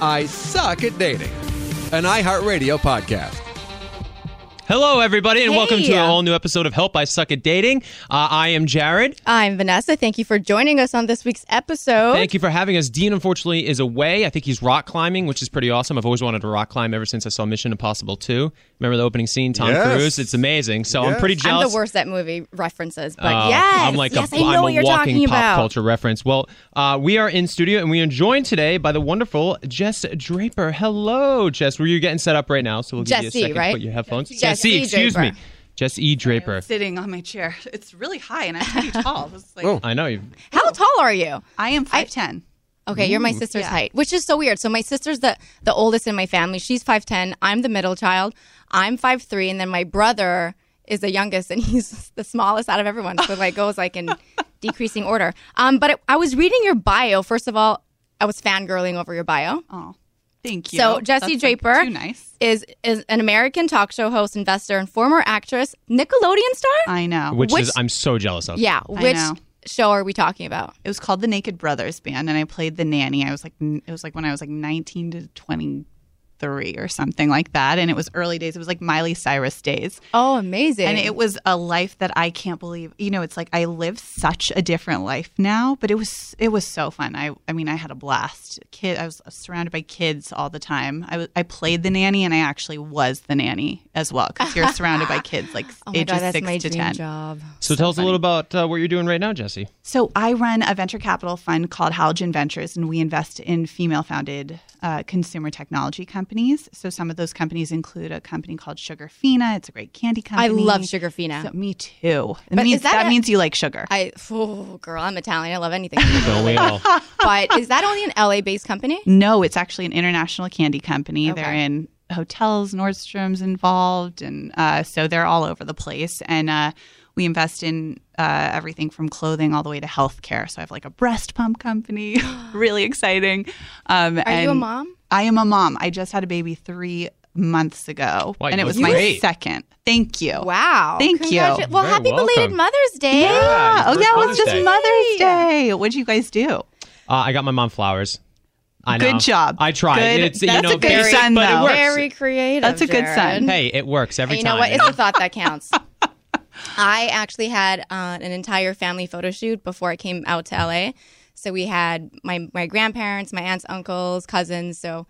I Suck at Dating, an iHeartRadio podcast. Hello, everybody, and welcome to a whole new episode of Help I Suck at Dating. Uh, I am Jared. I'm Vanessa. Thank you for joining us on this week's episode. Thank you for having us. Dean, unfortunately, is away. I think he's rock climbing, which is pretty awesome. I've always wanted to rock climb ever since I saw Mission Impossible 2. Remember the opening scene, Tom Yes. Cruise? It's amazing. So I'm Yes. pretty I'm the worst at movie references, but Uh, yes, I'm like yes, a, I know I'm what a you're walking pop about. culture reference. Well, uh, we are in studio and we are joined today by the wonderful Jess Draper. Hello, Jess. Were you getting set up right now? So we'll give you a Jesse, second to right? put your headphones. Jesse Jesse, excuse Draper. me. Jess E. Draper. sitting on my chair. It's really high and I'm pretty tall. It's like, Oh. I know you. How tall are you? I am 5'10. Okay, you're my sister's Yeah. height, which is so weird. So my sister's the the oldest in my family. She's five ten. I'm the middle child. I'm five three, and then my brother is the youngest, and he's the smallest out of everyone. So it like goes like in decreasing order. Um, but it, I was reading your bio. First of all, I was fangirling over your bio. Oh, thank you. So, Jesse That's, like, Draper too nice. Is is an American talk show host, investor, and former actress, Nickelodeon star. I know. Which, Which- is I'm so jealous of. yeah, I which know. show are we talking about? it was called the Naked Brothers Band, and I played the nanny. I was like, it was like when I was like 19 to 23 or something like that. And it was early days. It was like Miley Cyrus days. Oh, amazing! And it was a life that I can't believe. You know, it's like I live such a different life now, but it was it was so fun. I I mean, I had a blast. Kid, I was surrounded by kids all the time. I was I played the nanny, and I actually was the nanny as well because you're surrounded by kids like oh my ages god, that's six my to dream ten. job. So, tell us a little about uh, what you're doing right now, Jesse. So I run a venture capital fund called Halogen Ventures, and we invest in female-founded uh, consumer technology companies. So some of those companies include a company called Sugarfina. It's a great candy company. I love Sugarfina. So, me too. It But means, is that a- means you like sugar. I, oh, girl, I'm Italian. I love anything. Don't we all? but is that only an LA based company? No, it's actually an international candy company. Okay. They're in hotels, Nordstrom's involved, and uh, so they're all over the place. And uh, we invest in uh, everything from clothing all the way to healthcare. So I have like a breast pump company, really exciting. Um, Are you a mom? I am a mom. I just had a baby three months ago, Wow, and it was my great. second. Thank you. Wow. Thank you. Well, Very happy belated. Mother's Day. Yeah, Yeah. Oh yeah, it first was just Mother's Day. Mother's Day. What'd you guys do? Uh, I got my mom flowers. I know. Good job. I tried. Good. It's you That's know a good basic, son, but though. it works. Very creative. That's a good Jared. son. Hey, it works every And you know time. what? It's the thought that counts. I actually had uh, an entire family photo shoot before I came out to LA. So we had my my grandparents, my aunts, uncles, cousins. So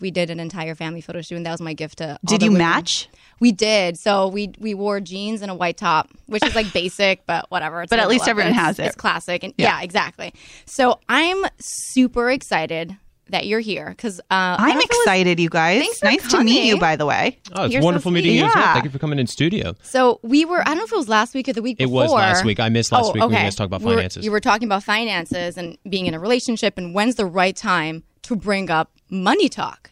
we did an entire family photo shoot, and that was my gift to. Did you women. match? We did. So we we wore jeans and a white top, which is like basic, but whatever. It's But at least everyone It's- has it. It's classic, and yeah. exactly. So I'm super excited that you're here because uh, I don't I'm know if it was- excited, you guys. Thanks for nice to meet you, by the way. oh, it's You're so wonderful meeting you as well. Thank you for coming in studio. So we were. I don't know if it was last week or the week It before. was last week. I missed last Oh, week. We were okay. going to talk about We were- finances. you were talking about finances and being in a relationship, and when's the right time to bring up money talk,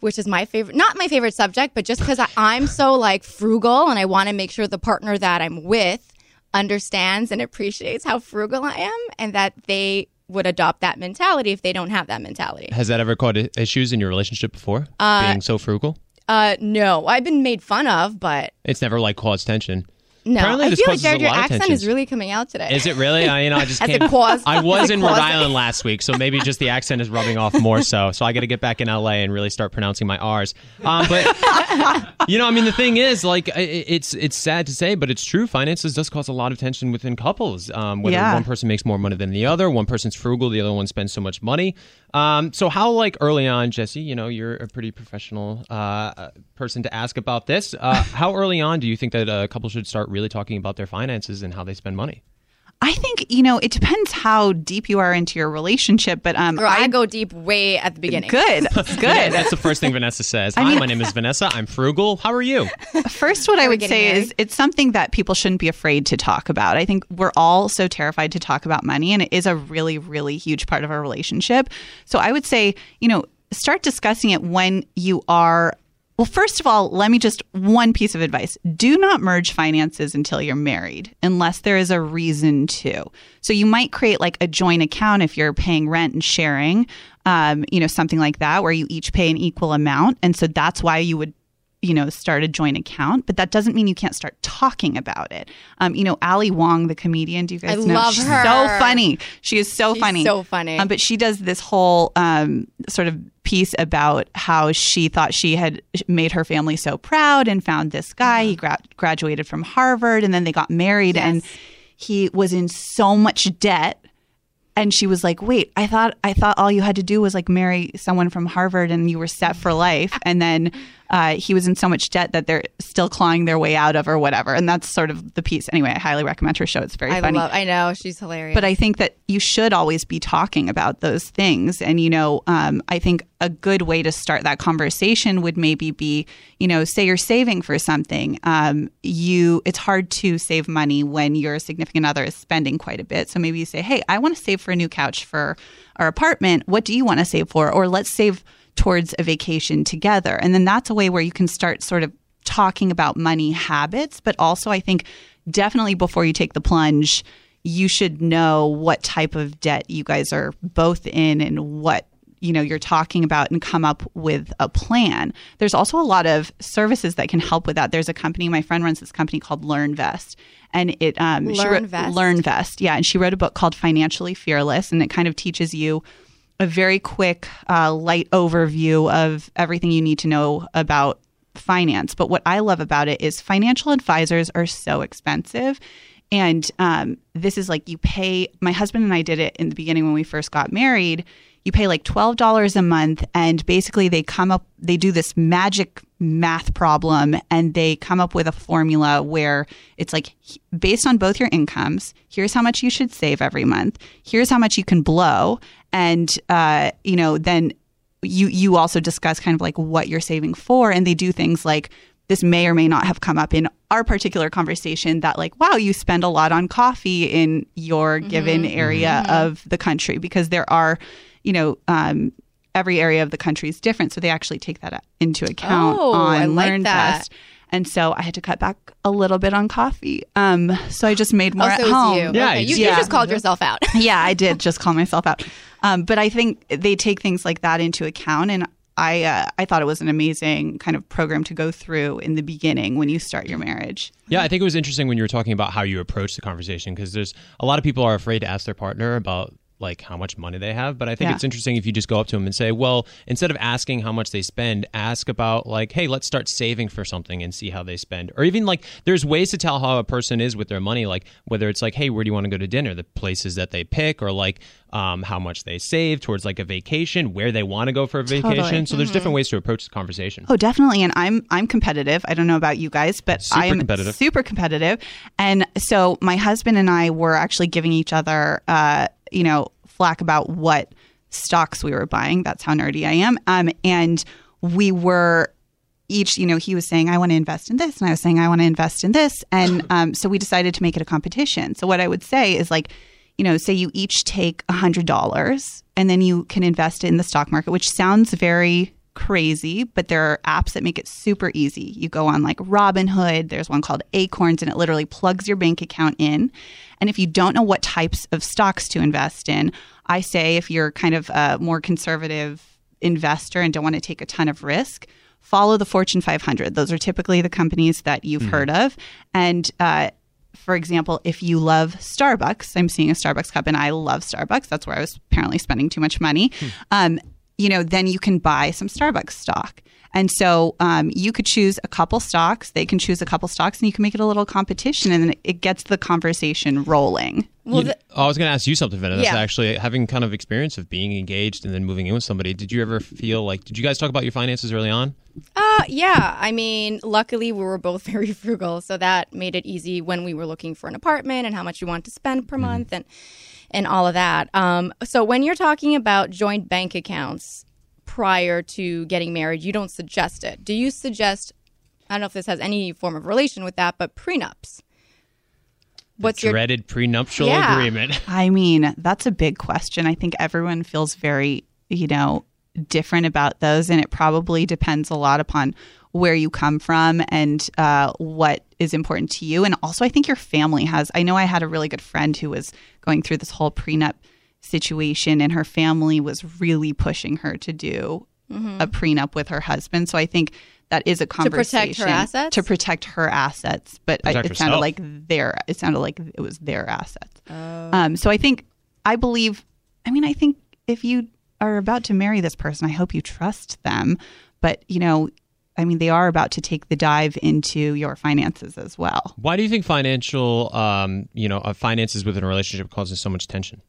which is my favorite. Not my favorite subject, but just because I'm so like frugal and I want to make sure the partner that I'm with understands and appreciates how frugal I am, and that they would adopt that mentality if they don't have that mentality. Has that ever caused issues in your relationship before? being so frugal? Uh, no, I've been made fun of, but It's never like caused tension. No. Apparently I this feel like causes a Jared, your lot of accent is really coming out today. Is it really? I, you know, I just it caused- I was it in Rhode Island last week, so maybe just the accent is rubbing off more so. So I got to get back in LA and really start pronouncing my R's. Um, but you know, I mean, the thing is, like, i- i- it's it's sad to say, but it's true. Finances does cause a lot of tension within couples. Um, whether Yeah. one person makes more money than the other, one person's frugal, the other one spends so much money. Um, so how, like, early on, Jesse, you know, you're a pretty professional uh, uh, person to ask about this. Uh, how early on do you think that a couple should start really talking about their finances and how they spend money? I think you know it depends how deep you are into your relationship, but um, Girl, I go deep way at the beginning. good, Yeah, good. that's the first thing Vanessa says. Hi, mean- my name is Vanessa. I'm frugal. How are you? First, what I would say married? is it's something that people shouldn't be afraid to talk about. I think we're all so terrified to talk about money, and it is a really, really huge part of our relationship. So I would say, you know, start discussing it when you are. Well, first of all, let me just one piece of advice. Do not merge finances until you're married unless there is a reason to. So you might create like a joint account if you're paying rent and sharing, um, you know, something like that where you each pay an equal amount. And so that's why you would you know, start a joint account, but that doesn't mean you can't start talking about it. Um, you know, Ali Wong, the comedian, do you guys I know? love She's her. so funny. She is so She's funny. so funny. Um, but she does this whole um, sort of piece about how she thought she had made her family so proud and found this guy. He gra- graduated from Harvard and then they got married and he was in so much debt and she was like wait i thought i thought all you had to do was like marry someone from harvard and you were set for life and then uh, he was in so much debt that they're still clawing their way out of or whatever and that's sort of the piece anyway i highly recommend her show it's very I funny love. I know she's hilarious. but I think that you should always be talking about those things. And, you know, um, I think a good way to start that conversation would maybe be, you know, say you're saving for something. Um, you, it's hard to save money when your significant other is spending quite a bit. So maybe you say, hey, I want to save for a new couch for our apartment. What do you want to save for? Or let's save towards a vacation together. And then that's a way where you can start sort of talking about money habits, but also I think definitely before you take the plunge, you should know what type of debt you guys are both in and what you know you're talking about and come up with a plan. There's also a lot of services that can help with that. There's a company my friend runs this company called learnvest. And it um she wrote, LearnVest? learnvest yeah. And she wrote a book called financially fearless. And it kind of teaches you a very quick uh, light overview of everything you need to know about finance but what i love about it is financial advisors are so expensive and um, this is like you pay, my husband and I did it in the beginning when we first got married. You pay like $12 a month, and basically they come up, they do this magic math problem, and they come up with a formula where it's like based on both your incomes, here's how much you should save every month, here's how much you can blow. And, uh, you know, then you you also discuss kind of like what you're saving for. And they do things like this may or may not have come up in our particular conversation that like wow you spend a lot on coffee in your given area of the country because there are you know um, every area of the country is different. So they actually take that into account Oh, on I like that. And so I had to cut back a little bit on coffee. Um, so I just made more oh, at so it's home. you. Yeah, okay. you, yeah. you just called yourself out. yeah, I did just call myself out. Um, but I think they take things like that into account, and I uh, I thought it was an amazing kind of program to go through in the beginning when you start your marriage. Yeah, I think it was interesting when you were talking about how you approach the conversation because there's a lot of people are afraid to ask their partner about like how much money they have, but I think Yeah. it's interesting if you just go up to them and say, "Well, instead of asking how much they spend, ask about like, hey, let's start saving for something and see how they spend." Or even like there's ways to tell how a person is with their money, like whether it's like, "Hey, where do you want to go to dinner?" the places that they pick or like um, how much they save towards like a vacation, where they want to go for a vacation. Totally. So there's different ways to approach the conversation. Oh, definitely. And I'm I'm competitive. I don't know about you guys, but I am competitive. super competitive. And so my husband and I were actually giving each other, uh, you know, flack about what stocks we were buying. That's how nerdy I am. Um, and we were each, you know, he was saying, I want to invest in this. And I was saying, I want to invest in this. And um, so we decided to make it a competition. So what I would say is like, you know, say you each take $100 and then you can invest it in the stock market, which sounds very crazy, but there are apps that make it super easy. You go on like Robinhood, there's one called Acorns, and it literally plugs your bank account in. And if you don't know what types of stocks to invest in, I say if you're kind of a more conservative investor and don't want to take a ton of risk, follow the Fortune 500. Those are typically the companies that you've heard of. And, uh, for example, if you love Starbucks, I'm seeing a Starbucks cup and I love Starbucks. That's where I was apparently spending too much money. Um, you know, then you can buy some Starbucks stock. And so um, you could choose a couple stocks, they can choose a couple stocks, and you can make it a little competition and it gets the conversation rolling. Well, You- I was going to ask you something, Vanessa. Yeah. Actually, having kind of experience of being engaged and then moving in with somebody, did you ever feel like? Did you guys talk about your finances early on? Uh, yeah. I mean, luckily we were both very frugal, so that made it easy when we were looking for an apartment and how much you want to spend per month and and all of that. Um, so when you're talking about joint bank accounts prior to getting married, you don't suggest it. Do you suggest? I don't know if this has any form of relation with that, but prenups. What's your Dreaded prenuptial Yeah. agreement. I mean, that's a big question. I think everyone feels very, you know, different about those. And it probably depends a lot upon where you come from and uh, what is important to you. And also, I think your family has. I know I had a really good friend who was going through this whole prenup situation, and her family was really pushing her to do a prenup with her husband. So I think that is a conversation to protect her conversation assets? To protect her assets, but I, Protect it sounded like their. It sounded like it was their assets. Um, so I think I believe. I mean, I think if you are about to marry this person. I hope you trust them. But, you know, I mean, they are about to take the dive into your finances as well. Why do you think financial, um, you know, uh, finances within a relationship causes so much tension?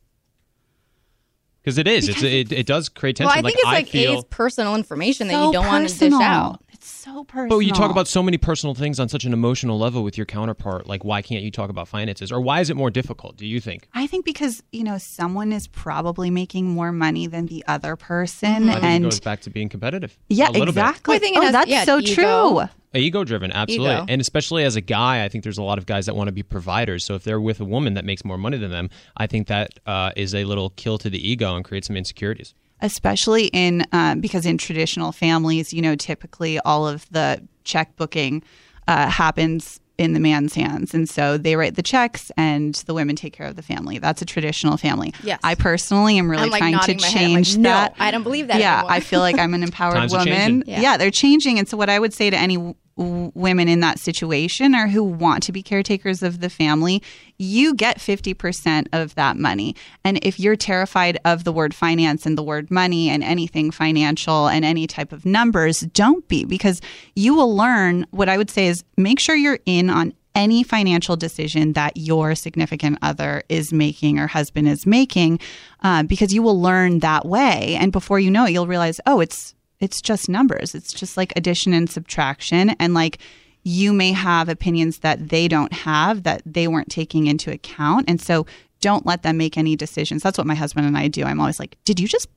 Because it is. It's, it, it does create tension. Well, I think it's like feel, A's personal information that So you don't want to dish out. It's so personal. But you talk about so many personal things on such an emotional level with your counterpart. Like, why can't you talk about finances? Or why is it more difficult, do you think? I think because, you know, someone is probably making more money than the other person. I think And it goes back to being competitive. yeah, a exactly. Well, I think oh, has- that's yeah, so ego. true. Ego driven, absolutely. Ego. And especially as a guy, I think there's a lot of guys that want to be providers. So if they're with a woman that makes more money than them, I think that uh, is a little kill to the ego and creates some insecurities. Especially in um, because in traditional families, you know, typically all of the check booking uh, happens in the man's hands, and so they write the checks, and the women take care of the family. That's a traditional family. Yes. I personally am really I'm like trying to nodding my head. Like, change no, that. I don't believe that Yeah, anymore. I feel like I'm an empowered Times woman. Yeah. Yeah. they're changing, and so what I would say to any women in that situation or who want to be caretakers of the family, you get 50% of that money. And if you're terrified of the word finance and the word money and anything financial and any type of numbers, don't be because you will learn what I would say is make sure you're in on any financial decision that your significant other is making or husband is making uh, because you will learn that way and before you know it you'll realize oh it's it's just numbers it's just like addition and subtraction and like you may have opinions that they don't have that they weren't taking into account and so don't let them make any decisions that's what my husband and i do i'm always like did you just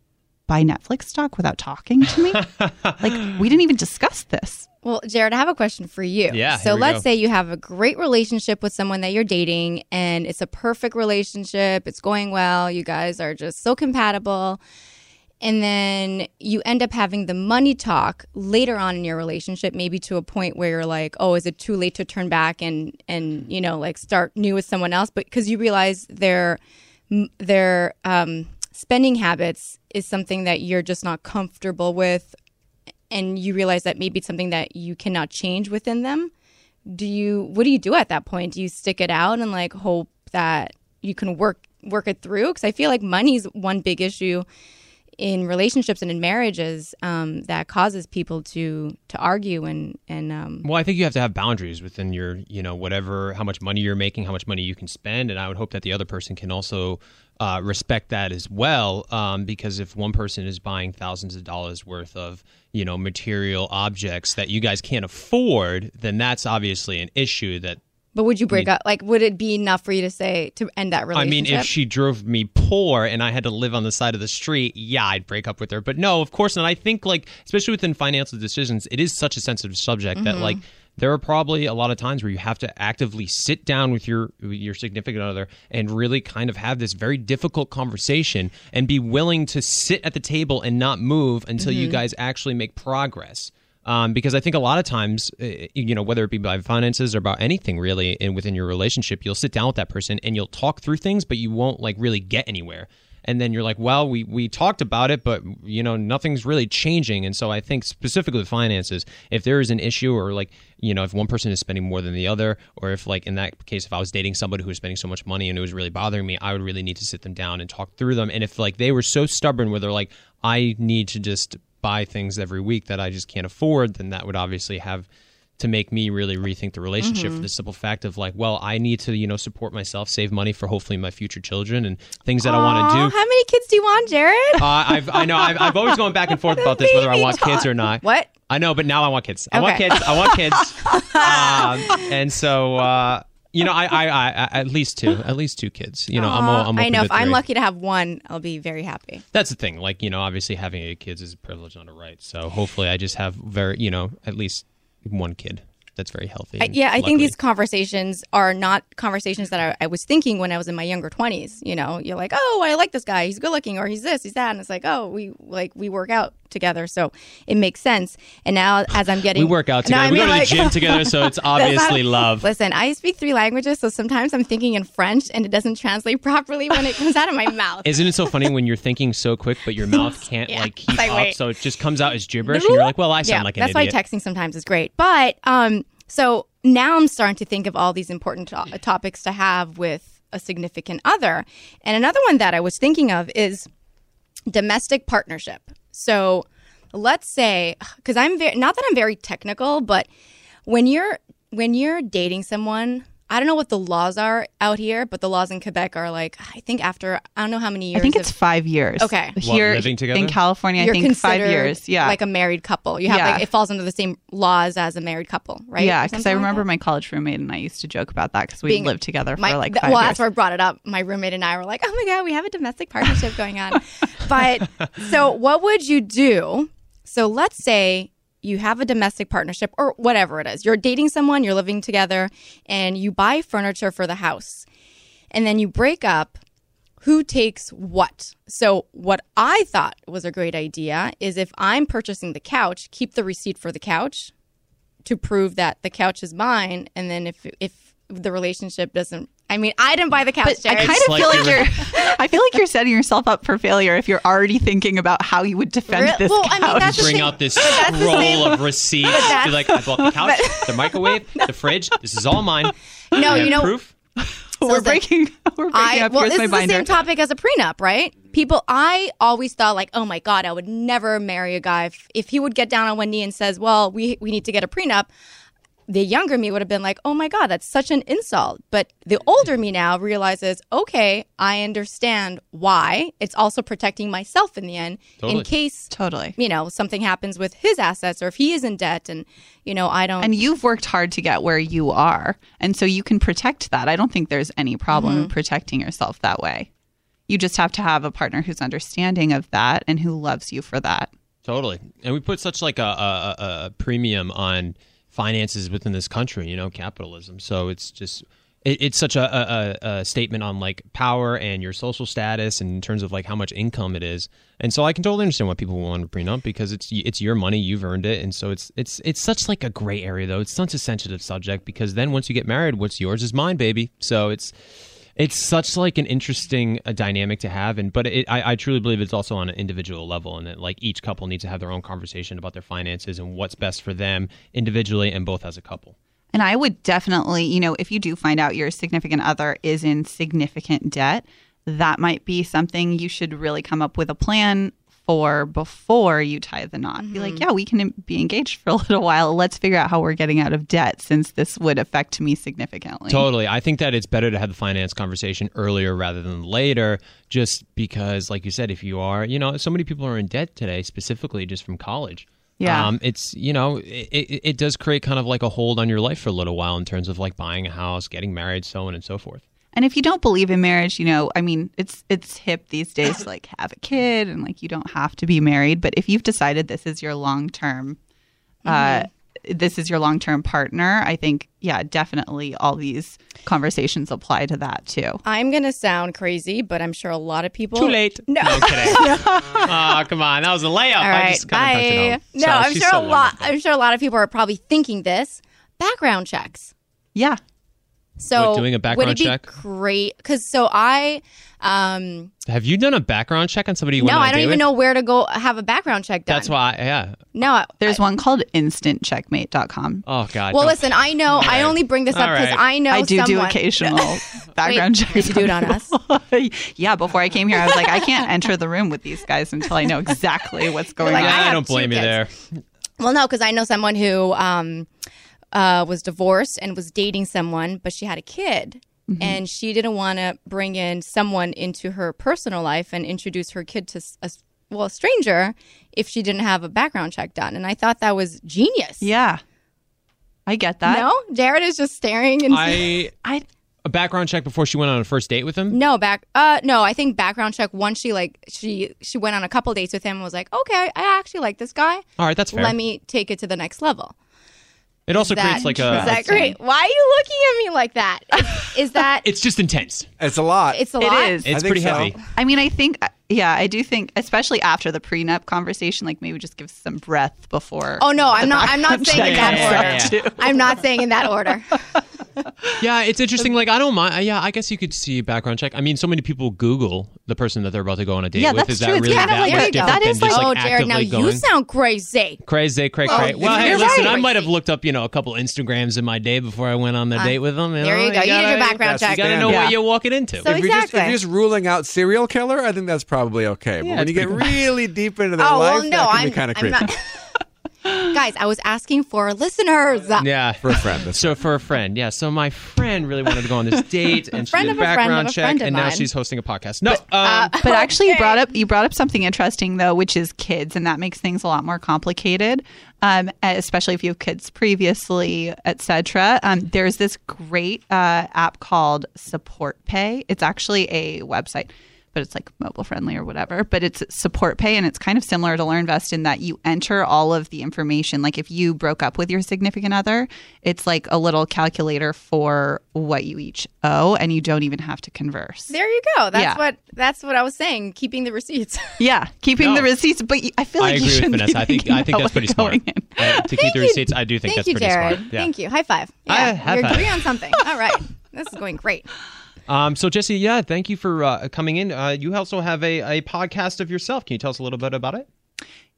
buy netflix stock without talking to me like we didn't even discuss this Well, Jared, I have a question for you. Yeah, So here we let's go. say you have a great relationship with someone that you're dating and it's a perfect relationship. It's going well. You guys are just so compatible. And then you end up having the money talk later on in your relationship, maybe to a point where you're like, oh, is it too late to turn back and, and you know, like start new with someone else? But because you realize their, their um, spending habits is something that you're just not comfortable with and you realize that maybe it's something that you cannot change within them. Do you what do you do at that point? Do you stick it out and like hope that you can work work it through? Because i feel like money's one big issue in relationships and in marriages um, that causes people to to argue and and um, Well, I think you have to have boundaries within your, you know, whatever, how much money you're making, how much money you can spend. And I would hope that the other person can also uh, respect that as well. Um, because if one person is buying thousands of dollars worth of, you know, material objects that you guys can't afford, then that's obviously an issue that but would you break mm. up like would it be enough for you to say to end that relationship? I mean, if she drove me poor and I had to live on the side of the street, yeah, I'd break up with her. But no, of course not. I think, like, especially within financial decisions, it is such a sensitive subject that, mm-hmm. like, there are probably a lot of times where you have to actively sit down with your your significant other and really kind of have this very difficult conversation and be willing to sit at the table and not move until you mm-hmm. guys actually make progress. Um, because I think a lot of times, uh, you know, whether it be by finances or about anything really, in within your relationship, you'll sit down with that person and you'll talk through things, but you won't like really get anywhere. And then you're like, well, we we talked about it, but you know, nothing's really changing. And so I think specifically with finances, if there is an issue or like, you know, if one person is spending more than the other, or if like in that case, if I was dating somebody who was spending so much money and it was really bothering me, I would really need to sit them down and talk through them. And if like they were so stubborn where they're like, I need to just buy things every week that I just can't afford, then that would obviously have to make me really rethink the relationship for the simple fact of like, well, I need to, you know, support myself, save money for hopefully my future children and things that I want to do. how many kids do you want jared Uh, I've, I know I've, I've always gone back and forth about this whether I want kids or not. what I know, but now I want kids. I want kids. I want kids. um, and so, uh, you know, I, I, I, I, at least two, at least two kids. You know, I'm, all, I'm i know if i'm lucky to have one i'll be very happy That's the thing. Like, you know, obviously having eight kids is a privilege, not a right. So hopefully I just have very, you know, at least one kid that's very healthy. I, yeah, I think these conversations are not conversations that I, I was thinking when I was in my younger twenties. You know, you're like, oh, I like this guy. He's good looking, or he's this, he's that, and it's like, oh, we like we work out together, so it makes sense. And now, as I'm getting, we work out together. We go mean, to the gym together, so it's That's obviously love. Listen, I speak three languages, so sometimes I'm thinking in French and it doesn't translate properly when it comes out of my mouth. Isn't it so funny when you're thinking so quick, but your mouth can't Yeah. like keep Like, up, wait. so it just comes out as gibberish, and you're like, "Well, I sound yeah, like an that's idiot." why texting sometimes is great. But um, so now I'm starting to think of all these important to- topics to have with a significant other. And another one that I was thinking of is domestic partnership. So let's say because I'm very not that I'm very technical, but when you're when you're dating someone, I don't know what the laws are out here, but the laws in Quebec are like I think after I don't know how many years. I think it's of- five years. Okay. What, Here living together? in California, I you're think five considered years. Yeah. like a married couple. You have Yeah. like it falls under the same laws as a married couple, right? yeah, because I remember that? my college roommate and I used to joke about that because we Being- lived together for My- like th- five well, years. that's where I brought it up. My roommate and I were like, "Oh my god, we have a domestic partnership going on." but so, what would you do? So, let's say you have a domestic partnership or whatever it is. You're dating someone, you're living together, and you buy furniture for the house, and then you break up. Who takes what? So, what I thought was a great idea is if I'm purchasing the couch, keep the receipt for the couch to prove that the couch is mine and then if if the relationship doesn't I mean I didn't buy the couch I Jared. kind of like feel like you're- you're. I feel like you're setting yourself up for failure if you're already thinking about how you would defend Real- this well, I mean, couch. that's the Bring out this that's the scroll same- of receipts. that's- Be like, I bought the couch, the microwave, the fridge. This is all mine. no I you know proof. we're the- breaking. We're breaking I up. well Here's this my is the same topic as a prenup right people I always thought like oh my god I would never marry a guy if, if he would get down on one knee and says well we we need to get a prenup the younger me would have been like, oh my God, that's such an insult. But the older me now realizes, okay, I understand why. It's also protecting myself in the end Totally. in case, Totally. you know, something happens with his assets or if he is in debt and, you know, I don't. And you've worked hard to get where you are. And so you can protect that. I don't think there's any problem Mm-hmm. protecting yourself that way. You just have to have a partner who's understanding of that and who loves you for that. Totally. And we put such like a, a, a- a premium on finances within this country, you know, capitalism. So it's just it, it's such a, a, a- a statement on like power and your social status and in terms of like how much income it is. And so I can totally understand why people want to prenup because it's it's your money, you've earned it, and so it's it's it's such like a gray area though. It's such a sensitive subject because then once you get married, what's yours is mine, baby. So it's it's such like an interesting uh, dynamic to have and but it, I, I truly believe it's also on an individual level and that like each couple needs to have their own conversation about their finances and what's best for them individually and both as a couple. And I would definitely, you know, if you do find out your significant other is in significant debt, that might be something you should really come up with a plan for before you tie the knot. Be like, yeah, we can be engaged for a little while. Let's figure out how we're getting out of debt since this would affect me significantly. totally i think that it's better to have the finance conversation earlier rather than later just because like you said if you are you know so many people are in debt today specifically just from college Yeah. um, it's you know it, it, it does create kind of like a hold on your life for a little while in terms of like buying a house getting married so on and so forth And if you don't believe in marriage, you know, I mean, it's it's hip these days to like have a kid and like you don't have to be married. But if you've decided this is your long term, uh, this is your long term partner, I think, yeah, definitely all these conversations apply to that too. I'm going to sound crazy, but I'm sure a lot of people. Too late. No. I'm kidding. oh, come on. That was a layup. All I just kind of it home. No, So I'm sure so a lot. wonderful. I'm sure a lot of people are probably thinking this. Background checks. Yeah. So What, doing a background would background it be check? Great, because so I, um, Have you done a background check on somebody you went no, on a I don't even with? know where to go have a background check done. That's why, I, yeah. No, I- There's one called instantcheckmate.com. Oh, God. well, don't- listen, I know. I only bring this up because right. I know I do do occasional background Wait, checks. did you do it on us? yeah, before I came here, I was like, I can't enter the room with these guys until I know exactly what's going like, on. I Yeah, I, don't blame you there. Well, no, because I know someone who um, uh, was divorced and was dating someone, but she had a kid. Mm-hmm. And she didn't want to bring in someone into her personal life and introduce her kid to a well a stranger if she didn't have a background check done. And I thought that was genius. Yeah. I get that. No, Jared is just staring and I I a background check before she went on a first date with him. no back. Uh, no, I think background check. Once she like she she went on a couple dates with him, and was like, okay, I actually like this guy. All right, that's fair. Let me take it to the next level. It also That- creates like is that great? Why are you looking at me like that? Is, is that It's just intense. It's a lot. it's a lot? It is. It's think pretty so. heavy. I mean, I think, uh, yeah, I do think, especially after the prenup conversation, like maybe just give some breath before. Oh no, I'm not. I'm not saying in check. that Yeah, order. yeah, yeah. I'm not saying in that order. Yeah, it's interesting. Like I don't mind. Yeah, I guess you could see background check. I mean, so many people Google the person that they're about to go on a date Yeah, with. that's Is that true. It's really kind of that like- much there different That than is just like- oh, like Jared, now actively you sound crazy. Crazy, cray, Well, cray. Well, hey, you're listen, right. I might have looked up, you know, a couple Instagrams in my day before I went on the date with them. Uh, there you go. You did your gotta- background check. You gotta know Yeah. what you're walking into. So- if, you're just, if you're just ruling out serial killer, I think that's probably okay. But when you get really deep into their Oh life, well, no, that can be kind of creepy. Not. Guys, I was asking for listeners. yeah. For a friend. So for a friend, yeah. So my friend really wanted to go on this date, and she Friend did of a friend background of a check, friend of and now mine. she's hosting a podcast. No, um, But actually, you brought up you brought up something interesting though, which is kids, and that makes things a lot more complicated. Um, especially if you have kids previously, etc. Um, there's this great uh, app called Support Pay. It's actually a website, but it's like mobile friendly or whatever. But it's Support Pay, and it's kind of similar to LearnVest in that you enter all of the information. Like if you broke up with your significant other, it's like a little calculator for what you each owe, and you don't even have to converse. There you go. That's Yeah. what that's what I was saying. Keeping the receipts. Yeah, keeping No. the receipts, but I feel I like agree you with shouldn't Vanessa. be I think I think that's pretty what's smart. Uh, to keep the receipts, I do think Thank that's you, pretty Jared. smart. Yeah. Thank you. High five. I- Yeah, high we five. agree on something. All right. This is going great. Um, so Jesse, yeah, thank you for uh, coming in. Uh, you also have a, a podcast of yourself. Can you tell us a little bit about it?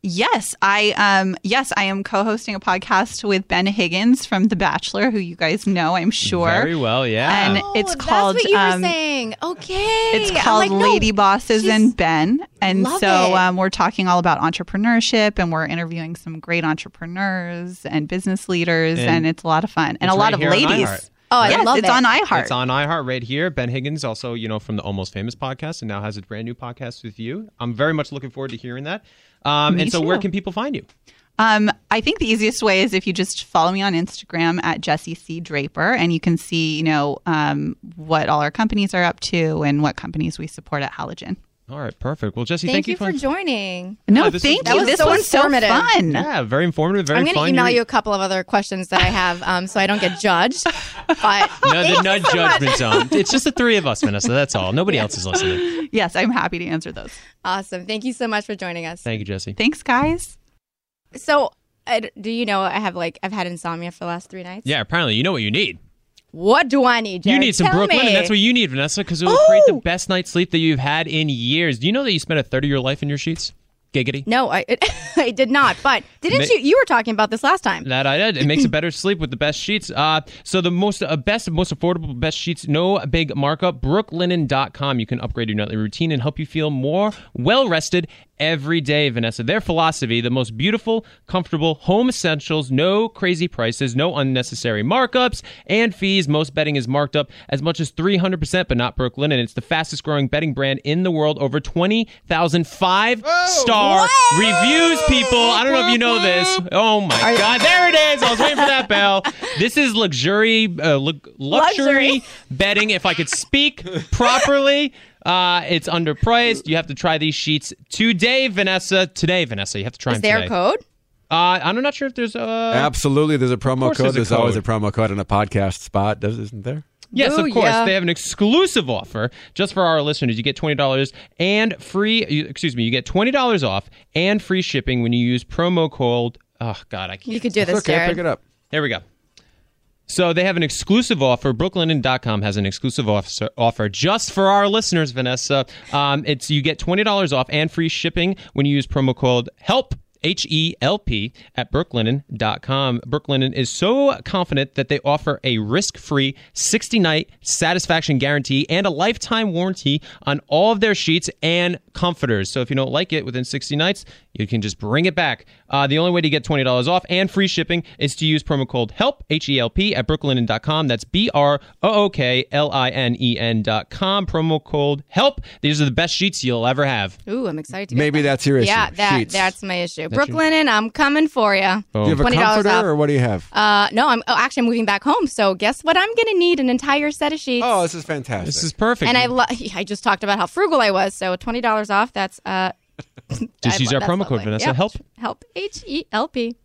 Yes, I um yes, I am co-hosting a podcast with Ben Higgins from The Bachelor, who you guys know, I'm sure. Very well, yeah. And Oh, it's that's called what you um, were saying. Okay. It's called like, no, Lady Bosses and Ben. And so um, we're talking all about entrepreneurship and we're interviewing some great entrepreneurs and business leaders And and, it's a lot of fun. And it's a lot of ladies. iHeart. Oh, I yes, love it's it. on iHeart. It's on iHeart right here. Ben Higgins, also, you know, from the Almost Famous podcast, and now has a brand new podcast with you. I'm very much looking forward to hearing that. Um, Me and so, where can people find you? Um, I think the easiest way is if you just follow me on Instagram at Jessie C Draper, and you can see, you know, um, what all our companies are up to and what companies we support at Halogen. All right, perfect. Well, Jesse, Thank, thank, you for joining. No, Yeah, this thank was- That you. was this so was so informative. fun. Yeah, very informative, very I'm going to email You're- you a couple of other questions that I have um, so I don't get judged. But No, Thank the no you so much. judgment zone. It's just the three of us, Vanessa. That's all. Nobody else is listening. Yes, I'm happy to answer those. Awesome. Thank you so much for joining us. Thank you, Jesse. Thanks, guys. So, I, do you know I have like I've had insomnia for the last three nights? Yeah, apparently, you know what you need. What do I need? You need some Tell Brooklyn, me. and that's what you need, Vanessa, because it will create the best night's sleep that you've had in years. Do you know that you spent a third of your life in your sheets? Giggity. No, I I did not. But didn't Ma- you? You were talking about this last time. That I did. It makes a better sleep with the best sheets. Uh, so the most uh, best, most affordable, best sheets, no big markup. Brooklinen.com. You can upgrade your nightly routine and help you feel more well rested every day. Vanessa, their philosophy: the most beautiful, comfortable home essentials, no crazy prices, no unnecessary markups and fees. Most bedding is marked up as much as 300%, but not Brooklinen. And It's the fastest growing bedding brand in the world. Over 20,000 five star reviews. People, I don't know if you know this. Oh my God, there it is. I was waiting for that bell. This is luxury, uh, lu- luxury Luxury. bedding. If I could speak properly. Uh, it's underpriced. You have to try these sheets today, Vanessa. Today, Vanessa. You have to try Is them there today. a code? Uh, I'm not sure if there's a. Absolutely, there's a promo code. there's a There's, always a promo code in a podcast spot, does isn't there? Yes, Oh, of course. yeah. They have an exclusive offer just for our listeners. You get twenty dollars and free. you- Excuse me. You get twenty dollars off and free shipping when you use promo code. Oh God, I can't. You could do this, okay, Jared. pick it up. Here we go. So they have an exclusive offer. Brooklinen.com has an exclusive offer, offer just for our listeners, Vanessa. Um, it's you get twenty dollars off and free shipping when you use promo code HELP. H E L P at brooklinen.com. Brooklinen is so confident that they offer a risk free 60 night satisfaction guarantee and a lifetime warranty on all of their sheets and comforters. So if you don't like it within 60 nights, you can just bring it back. Uh, the only way to get $20 off and free shipping is to use promo code HELP, H E L P, at brooklinen.com. That's B R O O K L I N E N.com. Promo code HELP. These are the best sheets you'll ever have. Ooh, I'm excited to get Maybe them. that's your issue. Yeah, that Sheets. that's my issue. Brooklinen I'm coming for you. Do you have a $20 comforter off. or what do you have? Uh, no, I'm oh, actually I'm moving back home. So guess what? I'm gonna need an entire set of sheets. oh, this is fantastic. This is perfect. and I lo- I just talked about how frugal I was. So twenty dollars off. That's uh. Just I- use our that's promo code. Vanessa. Yep. Help. Help. H E L P.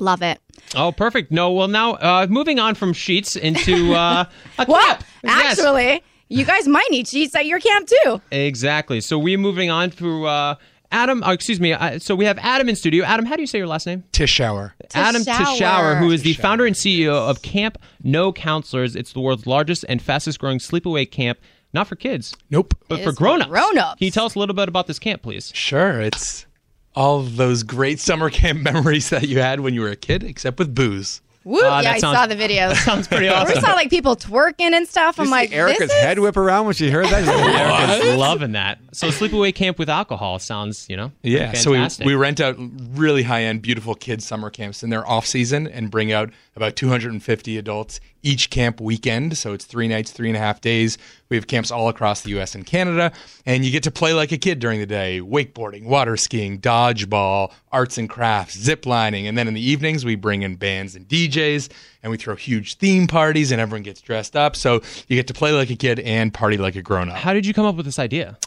Love it. Oh, perfect. No, well, now uh, moving on from sheets into uh, a Well, camp. Yes. actually, you guys might need sheets at your camp too. Exactly. So we're moving on to uh, Adam, oh, excuse me. Uh, so we have Adam in studio. Adam, how do you say your last name? Tichauer. Adam Shower. Tichauer, who is the founder and CEO of Camp No Counselors. It's the world's largest and fastest growing sleepaway camp, not for kids, Nope. but for is for grown-ups. grown-ups. Can you tell us a little bit about this camp, please? Sure, it's all of those great summer camp memories that you had when you were a kid, except with booze. Woo! Ah, yeah, that I sounds- saw the videos. Sounds pretty awesome. we saw like people twerking and stuff. I'm like, Erica's this is head whip around when she heard that. Erica's loving that. So sleepaway camp with alcohol sounds, you know, Yeah, pretty so we, we rent out really high end, beautiful kids' summer camps in their off season and bring out about 250 adults each camp weekend. So it's three nights, three and a half days. We have camps all across the US and Canada, and you get to play like a kid during the day wakeboarding, water skiing, dodgeball, arts and crafts, zip lining. And then in the evenings, we bring in bands and DJs and we throw huge theme parties and everyone gets dressed up. So you get to play like a kid and party like a grown up. How did you come up with this idea?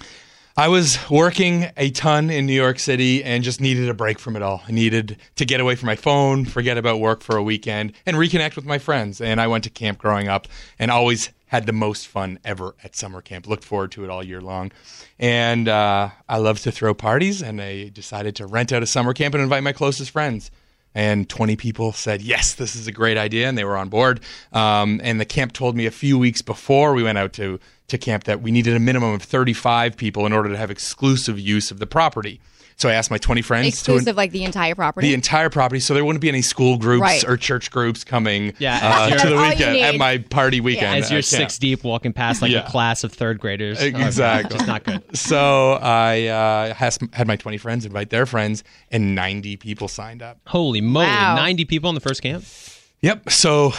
I was working a ton in New York City and just needed a break from it all. I needed to get away from my phone, forget about work for a weekend, and reconnect with my friends. And I went to camp growing up and always had the most fun ever at summer camp. Looked forward to it all year long. And uh, I love to throw parties, and I decided to rent out a summer camp and invite my closest friends and 20 people said yes this is a great idea and they were on board um, and the camp told me a few weeks before we went out to, to camp that we needed a minimum of 35 people in order to have exclusive use of the property so i asked my 20 friends exclusive, to like the entire property. the entire property so there wouldn't be any school groups Right. or church groups coming Yeah, uh, to the weekend at my party weekend As you're six deep walking past like Yeah. a class of third graders. Exactly. Just not good. so i uh, has, had my 20 friends invite their friends and 90 people signed up Holy moly. Wow. 90 people in the first camp? Yep. So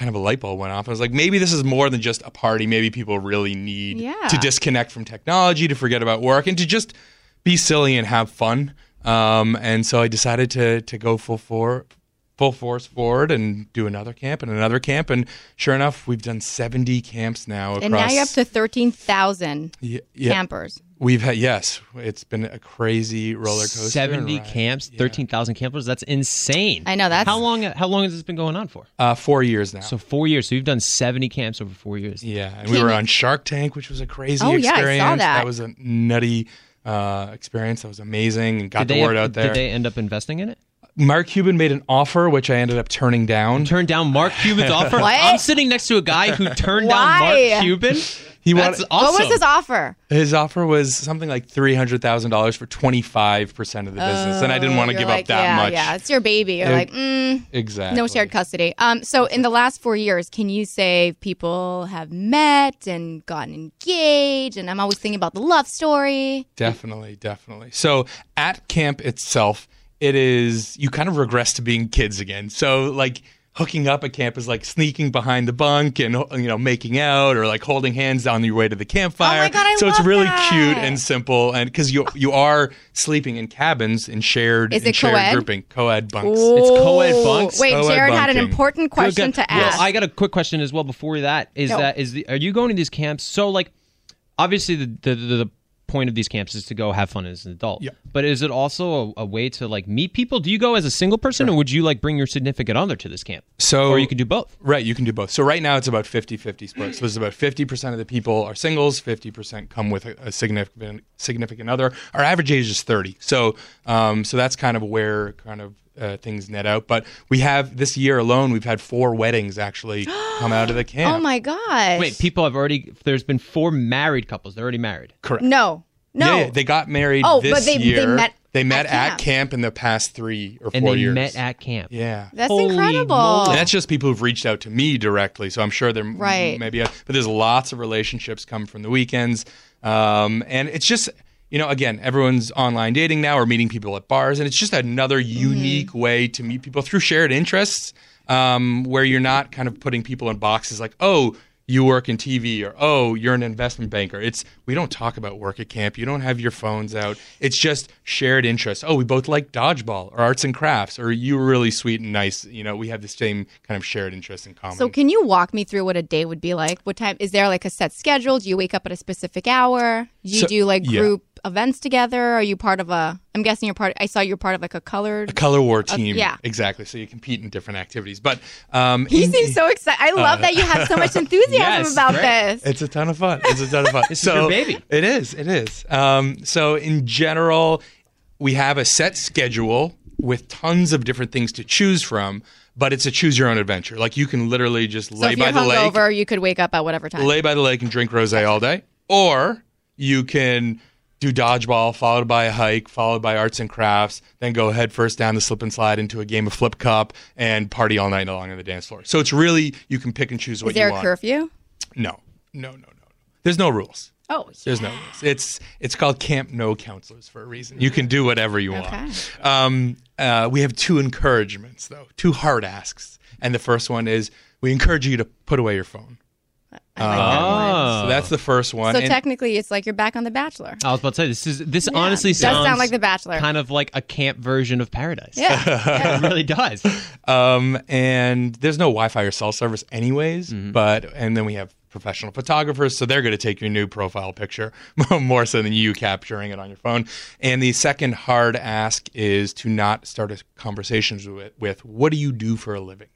kind of a light bulb went off. I was like, maybe this is more than just a party. Maybe people really need Yeah. to disconnect from technology, to forget about work, and to just be silly and have fun. Um, and so I decided to to go full for full force forward and do another camp and another camp. And sure enough, we've done 70 camps now across. and now you're up to 13,000 yeah, yeah. campers. We've had yes, it's been a crazy roller coaster. 70 ride. camps, 13,000 campers. That's insane. I know, that's- How long how long has this been going on for? Uh, four years now. So 4 years. So you've done 70 camps over 4 years. Yeah, and we were on Shark Tank, which was a crazy Oh, yeah, I saw experience. that. was a nutty uh, experience. That was amazing, and got Did the they, word out there. did they end up investing in it? Mark Cuban made an offer, which I ended up turning down. Turned down Mark Cuban's offer? What? I'm sitting next to a guy who turned Why? down Mark Cuban. He That's wanted- awesome. What was his offer? His offer was something like three hundred thousand dollars for twenty five percent of the business, and I didn't want to give like, up that yeah, much. Yeah, it's your baby. You're It- like, mm, Exactly. no shared custody. Um, so in the last four years, can you say people have met and gotten engaged? And I'm always thinking about the love story. Definitely, definitely. So at camp itself, it is you kind of regress to being kids again. So like hooking up at camp is like sneaking behind the bunk and you know making out or like holding hands on your way to the campfire. Oh my God, I so it's really that. cute and simple, and because you you are sleeping in cabins in shared Is in it shared co-ed? grouping, co-ed bunks. It's co-ed bunks? Wait, Co-ed Jared had an important question Good, good. to ask. Well, I got a quick question as well before that. Is No. that is the, are you going to these camps? So like, obviously the the, the, the point of these camps is to go have fun as an adult. Yeah. But is it also a, a way to like meet people? Do you go as a single person, or would you like bring your significant other to this camp? So or you could do both. Right, you can do both. So right now it's about 50-50 split. So there's about 50% of the people are singles, 50% come with a, a significant significant other. Our average age is 30. So um, so that's kind of where kind of uh, things net out. But we have this year alone, we've had four weddings actually come out of the camp. oh my gosh. Wait, people have already. There's been four married couples. They're already married. Correct. No. No. Yeah, yeah, they got married Oh, this but they- they met They met at at camp. camp. in the past three or And four they years. met at camp. yeah. That's Holy incredible. moly. And that's just people who've reached out to me directly. So I'm sure there Right. maybe, but there's lots of relationships come from the weekends, um, and it's just you know again everyone's online dating now or meeting people at bars, and it's just another unique way to meet people through shared interests, um, where you're not kind of putting people in boxes like oh. You work in TV, or oh, you're an investment banker. It's we don't talk about work at camp. You don't have your phones out. It's just shared interests. Oh, we both like dodgeball or arts and crafts, or you were really sweet and nice. You know, we have the same kind of shared interests in common. So can you walk me through what a day would be like? What time is there like a set schedule? Do you wake up at a specific hour? Do you So- do like yeah. Group events together? Are you part of a I'm guessing you're part I saw you're part of like a colored a color war team. yeah. exactly. So you compete in different activities, but um, He in- seems so excited. I love that you have so much enthusiasm Yes, about great. this. It's a ton of fun. It's a ton of fun. This is your baby. It is. It is. Um, so in general, we have a set schedule with tons of different things to choose from, but it's a choose your own adventure. Like you can literally just So lay if by the lake, hungover, you could wake up at whatever time. lay by the lake and drink rosé all day, or you can do dodgeball followed by a hike, followed by arts and crafts, then go head first down the slip and slide into a game of flip cup and party all night long on the dance floor. So it's really you can pick and choose what Is there you want. a curfew? No, no, no, no. There's no rules. Oh, There's no rules. It's it's called Camp No Counselors for a reason. You can do whatever you Okay. want. Um, uh, we have two encouragements though, two hard asks, and the first one is we encourage you to put away your phone. I like that one. Oh. So that's the first one. So And- technically, it's like you're back on The Bachelor. I was about to say this is this honestly does sounds sound like The Bachelor. kind of like a camp version of Paradise. Yeah. it really does. Um, and there's no Wi-Fi or cell service anyways. Mm-hmm. But and then we have professional photographers, so they're going to take your new profile picture more so than you capturing it on your phone. And the second hard ask is to not start a conversations with with what do you do for a living.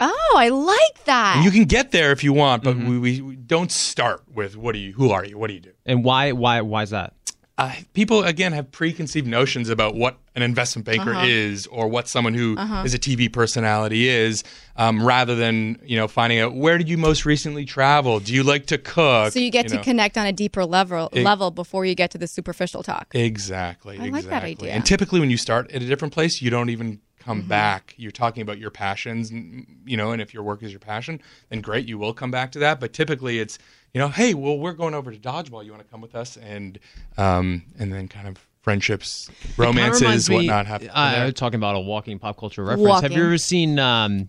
Oh, I like that. And you can get there if you want, but Mm-hmm. we, we, we don't start with what do you who are you what do you do. And why why why is that? uh, people again have preconceived notions about what an investment banker Uh-huh. is or what someone who is a TV personality is, um, rather than you know finding out where did you most recently travel? Do you like to cook? so you get to know? connect on a deeper level level before you get to the superficial talk. Exactly. I like that idea. And typically, when you start at a different place, you don't even come Mm-hmm. back. You're talking about your passions, and, you know, and if your work is your passion, then great, you will come back to that. But typically, it's you know, hey, well, we're going over to dodgeball. You want to come with us? And um, and then kind of friendships, romances, me- whatnot happen. from Uh, there. talking about a walking pop culture reference. Have you ever seen um,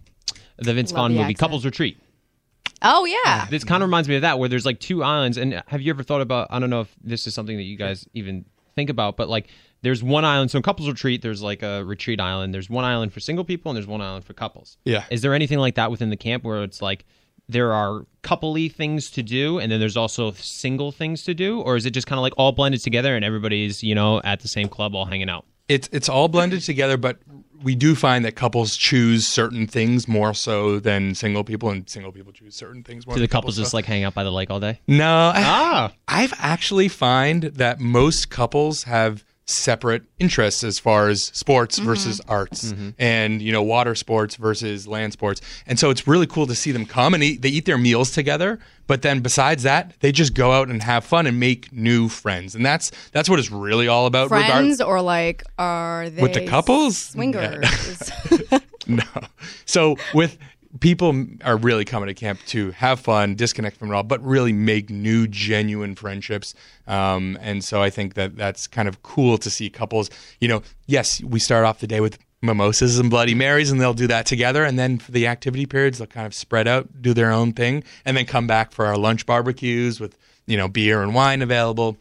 the Vince Love Vaughn movie accent. Couples Retreat? Oh yeah. This kind of reminds me of that, where there's like two islands. And have you ever thought about? I don't know if this is something that you guys even think about, but like there's one island. So in couples retreat, there's like a retreat island. There's one island for single people, and there's one island for couples. Yeah. Is there anything like that within the camp where it's like there are coupley things to do, and then there's also single things to do, or is it just kind of like all blended together and everybody's you know at the same club all hanging out? it's it's all blended together, but we do find that couples choose certain things more so than single people, and single people choose certain things more. Do the couples just like hang out by the lake all day? no? Ah. I've actually find that most couples have separate interests as far as sports mm-hmm. versus arts mm-hmm. and you know water sports versus land sports and so it's really cool to see them come and eat, they eat their meals together but then besides that they just go out and have fun and make new friends and that's that's what it's really all about regard- Friends or like are they With the couples? swingers? No. So with people are really coming to camp to have fun, disconnect from it all, but really make new, genuine friendships. Um, and so I think that that's kind of cool to see couples. You know, yes, we start off the day with mimosas and Bloody Marys, and they'll do that together. And then for the activity periods, they'll kind of spread out, do their own thing, and then come back for our lunch barbecues with you know beer and wine available.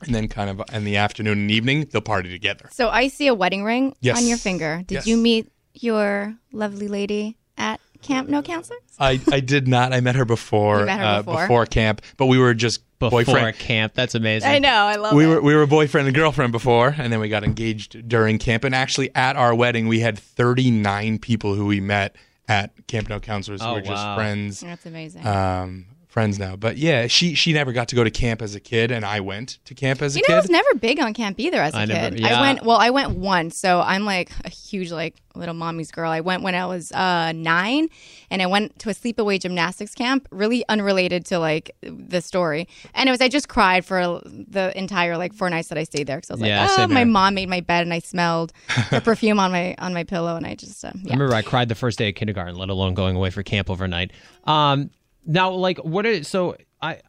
And then, kind of in the afternoon and evening, they'll party together. so I see a wedding ring Yes. on your finger. Did Yes. you meet your lovely lady at Camp No Counselors? I, I did not. I met her before You met her uh, before? camp, but we were just Before boyfriend. camp, that's amazing. I know. I love We it. were we were boyfriend and girlfriend before, and then we got engaged during camp. And actually, at our wedding, we had 39 people who we met at Camp No Counselors who Oh, were just wow. friends, That's amazing. um, friends now. But yeah, she she never got to go to camp as a kid, and I went to camp as a you know, I was never big on camp either as a I kid. never- yeah. I went well. I went once, so I'm like a huge like little mommy's girl. I went when I was uh, nine, and I went to a sleepaway gymnastics camp. Really unrelated to like the story. And it was I just cried for the entire like four nights that I stayed there because I was like, oh, my here. mom made my bed and I smelled her perfume on my on my pillow, and I just uh, I remember I cried the first day of kindergarten, let alone going away for camp overnight. Um, now, like, what is so? I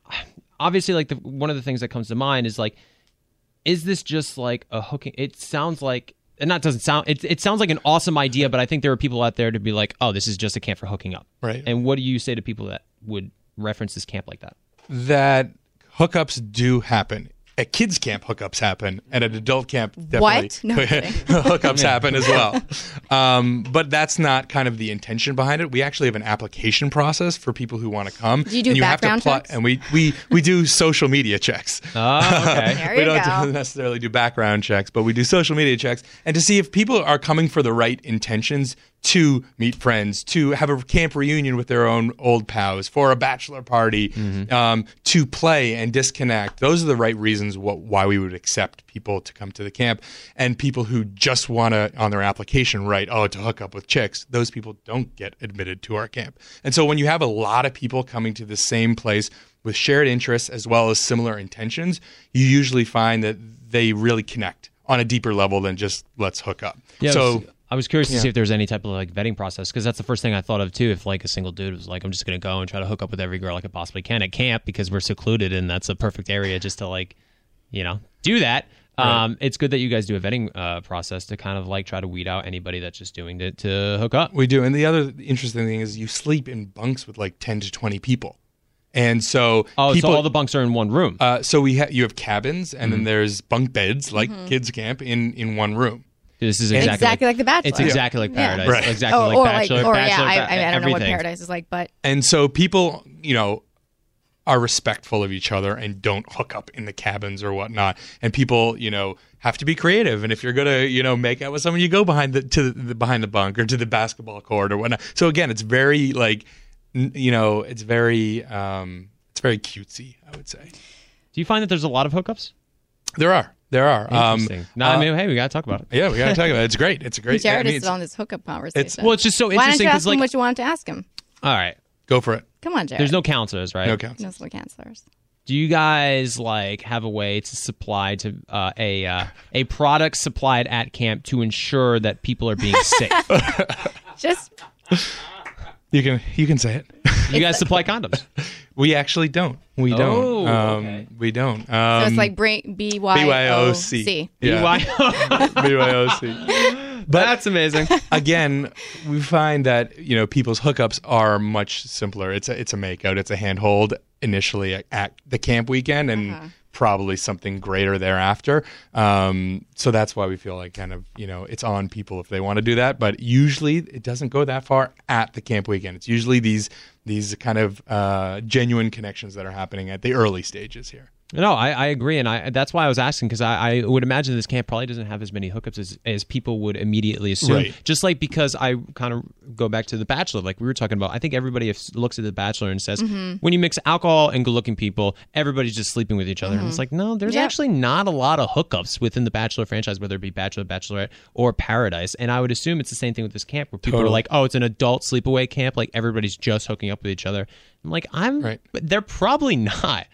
obviously like the one of the things that comes to mind is like, is this just like a hooking? It sounds like, and that doesn't sound. It it sounds like an awesome idea, but I think there are people out there to be like, oh, this is just a camp for hooking up. Right. And what do you say to people that would reference this camp like that? that hookups do happen. At kids camp, hookups happen, and at adult camp, definitely What? No kidding. hookups happen as well. Um, but that's not kind of the intention behind it. We actually have an application process for people who want to come. Do you do and have to background checks? And we we we do social media checks. Oh, okay. There we you don't go. necessarily do background checks, but we do social media checks, and to see if people are coming for the right intentions to meet friends, to have a camp reunion with their own old pals, for a bachelor party, um, to play and disconnect. Those are the right reasons wh- why we would accept people to come to the camp. And people who just want to, on their application, write, oh, to hook up with chicks, those people don't get admitted to our camp. And so when you have a lot of people coming to the same place with shared interests as well as similar intentions, you usually find that they really connect on a deeper level than just let's hook up. Yeah, so I was curious to see if there was any type of like vetting process because that's the first thing I thought of too. If like a single dude was like, I'm just gonna go and try to hook up with every girl I could possibly can at camp because we're secluded and that's a perfect area just to like, you know, do that. Um, it's good that you guys do a vetting uh, process to kind of like try to weed out anybody that's just doing it to hook up. We do. And the other interesting thing is you sleep in bunks with like 10 to 20 people. And so Oh, people, so all the bunks are in one room. uh, so we ha- you have cabins and Mm-hmm. then there's bunk beds like kids camp in in one room. This is exactly, Exactly like The Bachelor. It's exactly like Yeah. Paradise. Right. Exactly Oh, like or Bachelor. like, or Bachelor, yeah, I, I, I don't know what paradise is like, but And so people, you know, are respectful of each other and don't hook up in the cabins or whatnot. And people, you know, have to be creative. And if you're gonna, you know, make out with someone, you go behind the to the, the behind the bunk or to the basketball court or whatnot. So again, it's very like, n- you know, it's very, um, it's very cutesy. I would say Do you find that there's a lot of hookups? there are, there are. Um, Interesting. no, I uh, mean, hey, we gotta talk about it. yeah, we gotta talk about it. It's great. It's a great. Jared I mean, is it's- on this hookup conversation. Well, it's just so Why don't you because ask him what you wanted to ask him? all right, go for it. Come on, Jared. there's no counselors, right? No counts. no slow counselors. Do you guys like have a way to supply to uh, a uh, a product supplied at camp to ensure that people are being safe? Just You can you can say it. you guys supply condoms. We actually don't. We don't. Oh, um, okay. We don't. so Um, it's like bring B Y O BYOC. C. Yeah. BYOC. But That's amazing. again, we find that you know people's hookups are much simpler. It's a it's a makeout. It's a handhold initially at, at the camp weekend, and Uh-huh. Probably something greater thereafter. Um, so that's why we feel like kind of you know it's on people if they want to do that. But usually it doesn't go that far at the camp weekend. It's usually these these kind of uh, genuine connections that are happening at the early stages here. No, I, I agree, and I that's why I was asking because I, I would imagine this camp probably doesn't have as many hookups as, as people would immediately assume. Right. Just like because I kind of go back to the Bachelor, like we were talking about. I think everybody looks at the Bachelor and says, Mm-hmm. when you mix alcohol and good-looking people, everybody's just sleeping with each other, and it's like, no, there's Yep. actually not a lot of hookups within the Bachelor franchise, whether it be Bachelor, Bachelorette, or Paradise. And I would assume it's the same thing with this camp, where people are like, oh, it's an adult sleepaway camp, like everybody's just hooking up with each other. I'm like, I'm, Right. but they're probably not.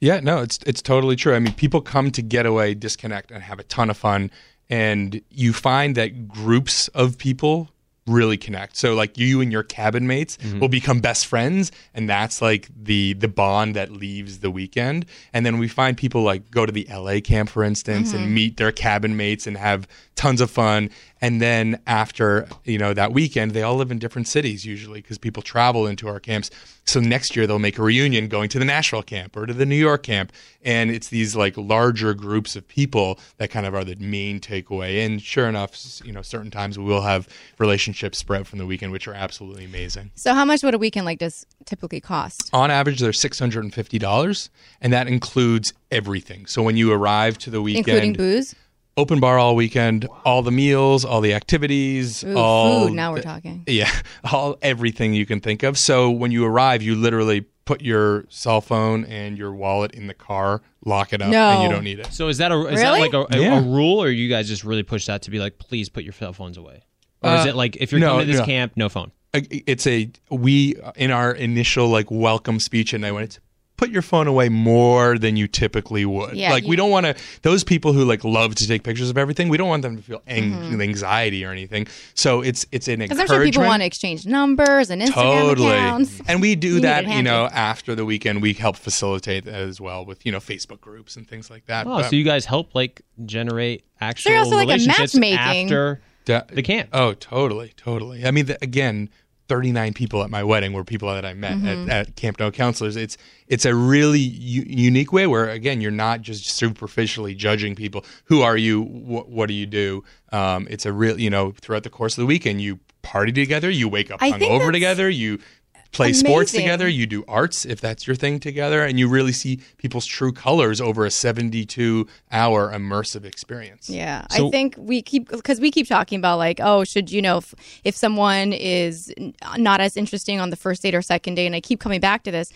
Yeah, no, it's it's totally true. I mean, people come to get away, disconnect, and have a ton of fun, and you find that groups of people really connect. So like you and your cabin mates mm-hmm. will become best friends, and that's like the the bond that leaves the weekend. And then we find people like go to the LA camp, for instance, and mm-hmm. meet their cabin mates and have tons of fun. And then after you know that weekend, they all live in different cities usually because people travel into our camps. So next year they'll make a reunion going to the Nashville camp or to the New York camp, and it's these like larger groups of people that kind of are the main takeaway. And sure enough, you know, certain times we will have relationships spread from the weekend, which are absolutely amazing. So how much would a weekend like this typically cost? On average, they're six hundred and fifty dollars, and that includes everything. So when you arrive to the weekend, Including booze? Open bar all weekend, all the meals, all the activities, Ooh, all food. Now we're the- talking. Yeah, all everything you can think of. So when you arrive, you literally put your cell phone and your wallet in the car, lock it up, No. and you don't need it. So is that a is Really? that like a, a, Yeah. a rule, or you guys just really push that to be like, please put your cell phones away, or is Uh, it like if you're no, coming to this no. camp, no phone? It's a we in our initial like welcome speech, and I went. Put your phone away more than you typically would. Yeah, like we don't want to. Those people who like love to take pictures of everything, we don't want them to feel ang- Mm-hmm. anxiety or anything. So it's it's an Because I'm encouragement. people want to exchange numbers and Instagram totally accounts. and we do You that you know after the weekend we help facilitate that as well with you know facebook groups and things like that Oh, But so you guys help like generate actual also like a relationships matchmaking. after da- the camp. oh totally totally i mean the, again 39 people at my wedding were people that i met Mm-hmm. at, at camp no counselors. It's it's a really u- unique way where again you're not just superficially judging people. Who are you? Wh- what do you do? Um, it's a real you know throughout the course of the weekend you party together you wake up hungover together you play sports together, you do arts if that's your thing together, and you really see people's true colors over a 72 hour immersive experience. Yeah, So- I think we keep because we keep talking about like, oh, should you know if, if someone is not as interesting on the first date or second date, and I keep coming back to this,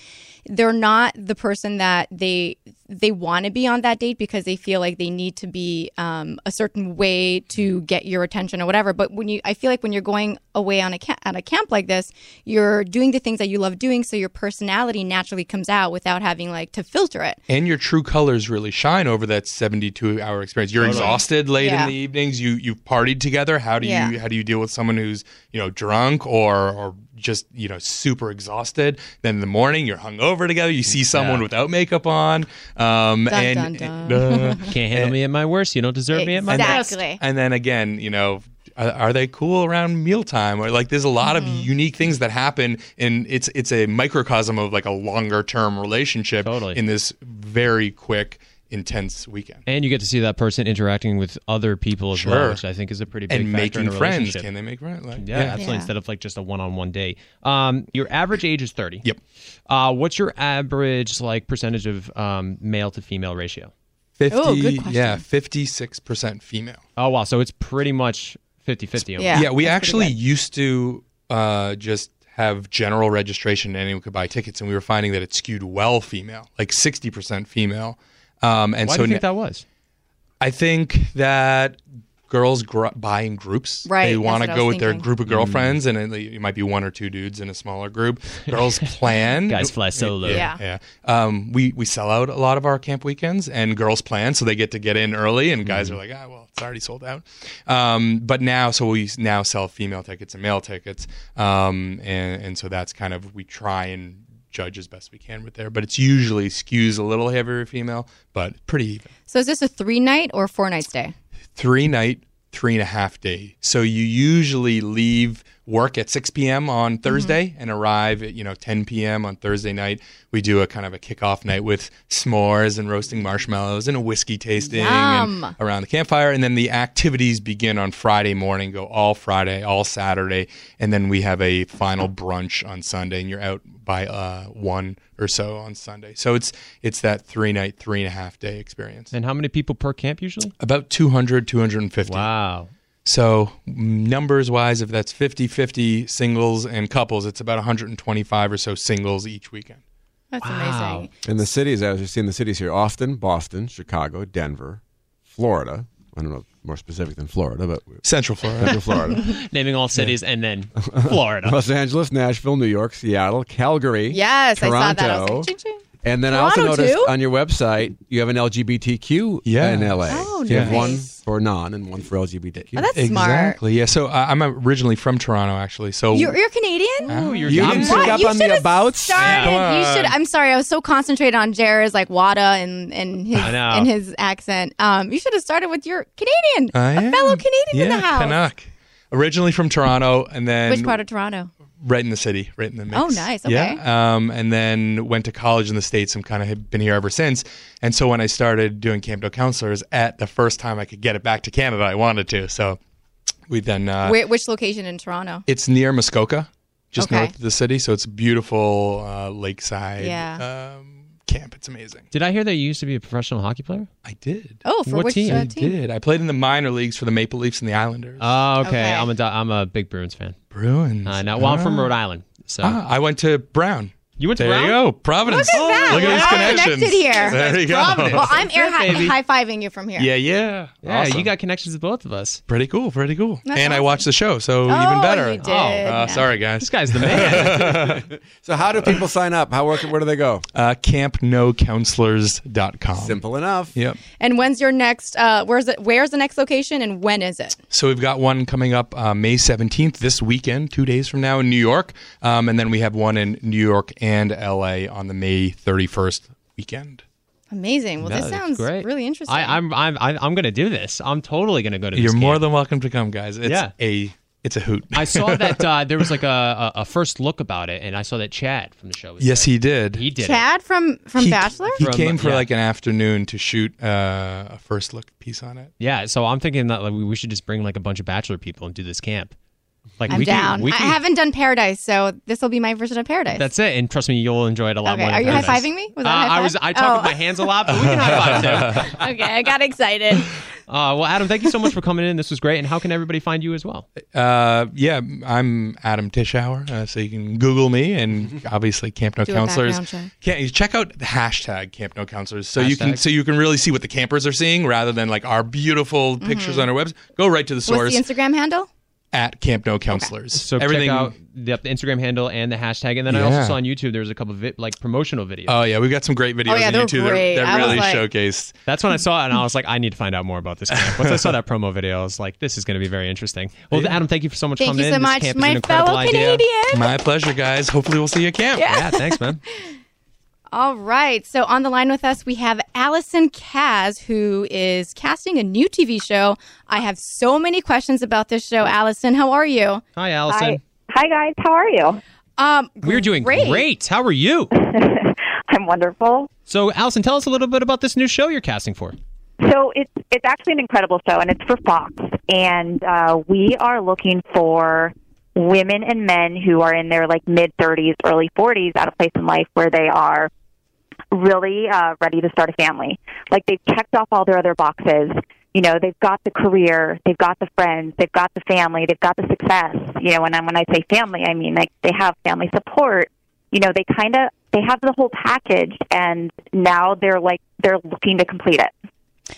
they're not the person that they they want to be on that date because they feel like they need to be um, a certain way to get your attention or whatever. But when you, I feel like when you're going away on a ca- at a camp like this, you're doing the things that you love doing, so your personality naturally comes out without having like to filter it. and your true colors really shine over that 72 hour experience you're exhausted late Yeah. in the evenings you you've partied together how do Yeah. you how do you deal with someone who's you know drunk or or just you know super exhausted then in the morning you're hungover together you see someone Yeah. without makeup on um Dun, and dun, dun. uh, Can't handle me at my worst. You don't deserve me at my best. Exactly. and then again you know are, are they cool around mealtime or like there's a lot Mm-hmm. of unique things that happen and it's it's a microcosm of like a longer term relationship Totally. in this very quick intense weekend And you get to see that person interacting with other people as well, which I think is a pretty big and factor in making a friends can they make friends like, Yeah, absolutely. Yeah. Instead of like just a one-on-one date. Um, your average age is thirty. Yep. Uh, what's your average like percentage of um, male to female ratio? 50 Oh, good question. yeah 56% female Oh wow, so it's pretty much 50-50. Yeah. yeah we that's actually used to uh, just have general registration and anyone could buy tickets and we were finding that it skewed well female like 60% female um, and Why so do you think na- that was? I think that girls gr- buy in groups. Right, They want to go was with their thinking. group of girlfriends, and it, it might be one or two dudes in a smaller group. Girls plan. Guys fly solo. Yeah. Yeah. Um, we we sell out a lot of our camp weekends, and girls plan, so they get to get in early, and guys are like, ah, well, it's already sold out. Um, but now, so we now sell female tickets and male tickets, um, and and so that's kind of we try and judge as best we can with there, but it's usually skews a little heavier female, but pretty even. So is this a three night or four night stay? three night, three and a half day. So you usually leave work at 6 p.m. on Thursday and arrive at, you know, 10 p.m. on Thursday night. We do a kind of a kickoff night with s'mores and roasting marshmallows and a whiskey tasting and around the campfire. And then the activities begin on Friday morning, go all Friday, all Saturday. And then we have a final brunch on Sunday and you're out by uh, one or so on Sunday. So it's, it's that three night, three and a half day experience. And how many people per camp usually? About 200, 250. Wow. So, numbers wise, if that's 50 50 singles and couples, it's about 125 or so singles each weekend. That's Wow. amazing. And the cities, as you see in the cities here, Austin, Boston, Chicago, Denver, Florida. I don't know more specific than Florida, but Central Florida. Central Florida. Naming all cities and then Florida. Los Angeles, Nashville, New York, Seattle, Calgary. Yes, I saw that. I was like, ching, ching. And then I also noticed too? on your website you have an LGBTQ Yeah. in LA. Oh, So you have one for non and one for LGBTQ. Oh, that's smart. exactly. Yeah. So, uh, I'm originally from Toronto, actually. So, You're, you're Canadian? Oh, you're you I'm didn't pick up You on the should've abouts. Started. Come You should. I'm sorry. I was so concentrated on Jared's like Wada and and his I know. and his accent. Um, you should have started with your Canadian, I a am. fellow Canadian yeah, in the house. Canuck. Originally from Toronto, and then Which part of Toronto? Right in the city, right in the mix. Oh, nice. Okay. Yeah. Um, and then went to college in the States and kind of been here ever since. And so when I started doing Camp No Counselors at the first time I could get it back to Canada, I wanted to. So we then, uh, Where, which location in Toronto? it's near Muskoka, just Okay. north of the city. So it's beautiful uh, lakeside Yeah. um, camp. It's amazing. Did I hear that you used to be a professional hockey player? I did. Oh, for What which team? uh, I team? did. I played in the minor leagues for the Maple Leafs and the Islanders. Oh, okay. Okay. I'm a di- I'm a big Bruins fan. Bruins. Uh, now, well, I'm from Rhode Island, so Ah, I went to Brown. You went to There Brown? you go. Providence. Look at that. Look at We're these all connections. connected here. There you go. Providence. Well, I'm air That's it, baby. high fiving you from here. Yeah, yeah. Yeah, Awesome. you got connections with both of us. pretty cool, pretty cool. That's and I awesome. watched the show, so Oh, even better. you did. Uh, sorry, guys. This guy's the man. So how do people sign up? How where, where do they go? Uh, campnocounselors.com. Simple enough. Yep. And when's your next? Uh, where's it? Where's the next location? And when is it? So we've got one coming up uh, May 17th this weekend, two days from now in New York. Um, and then we have one in New York and LA on the May 31st weekend. Amazing. Well, No, this sounds great. really interesting. I, I'm I'm I'm I'm gonna do this. I'm totally gonna go to. You're more camp. than welcome to come, guys. It's Yeah. a it's a hoot. I saw that uh, there was like a, a a first look about it, and I saw that Chad from the show. Was yes, there. he did. he did. it. Chad from from He- Bachelor. He From- came for yeah. like an afternoon to shoot uh, a first look piece on it. Yeah, so I'm thinking that like, we we should just bring like a bunch of bachelor people and do this camp. Like I'm we down. Can, we I can, haven't done Paradise, so this will be my version of Paradise. That's it, and trust me, you'll enjoy it a lot Okay, more. are you high-fiving me? Was that uh, I was. I talk Oh. with my hands a lot, but we can high five too. okay, I got excited. Uh, well, Adam, thank you so much for coming in. This was great. And how can everybody find you as well? Uh, yeah, I'm Adam Tichauer, uh, so you can Google me, and obviously Camp No Do a Counselors. background Can, you check out the hashtag Camp No Counselors, so you can so you can really see what the campers are seeing, rather than like our beautiful pictures on our website. Go right to the source What's the Instagram handle? At Camp No Counselors. So everything. check out the, the Instagram handle and the hashtag. And then I also saw on YouTube there was a couple of vi- like promotional videos. Oh yeah, we've got some great videos oh, yeah, on YouTube. great. They're, I they're was really like- showcased. That's when I saw it, and I was like, I need to find out more about this camp. Once I saw that promo video, I was like, this is going to be very interesting. Well, Adam, thank you for so much Thank coming you so in. much, this camp is my an incredible fellow idea. Canadian. My pleasure, guys. Hopefully, we'll see you at camp. Yeah, thanks, man. All right. So on the line with us, we have Allison Kaz, who is casting a new TV show. I have so many questions about this show. Allison, how are you? Hi, Allison. Hi. Hi, guys. How are you? Um, We're doing great. great. How are you? I'm wonderful. So, Allison, tell us a little bit about this new show you're casting for. So it's it's actually an incredible show, and it's for Fox. And uh, we are looking for women and men who are in their like mid 30s, early 40s, at a place in life where they are really uh, ready to start a family. Like they've checked off all their other boxes. You know, they've got the career, they've got the friends, they've got the family, they've got the success. You know, and when I say family, I mean like they have family support. You know, they kind of they have the whole package, and now they're like they're looking to complete it.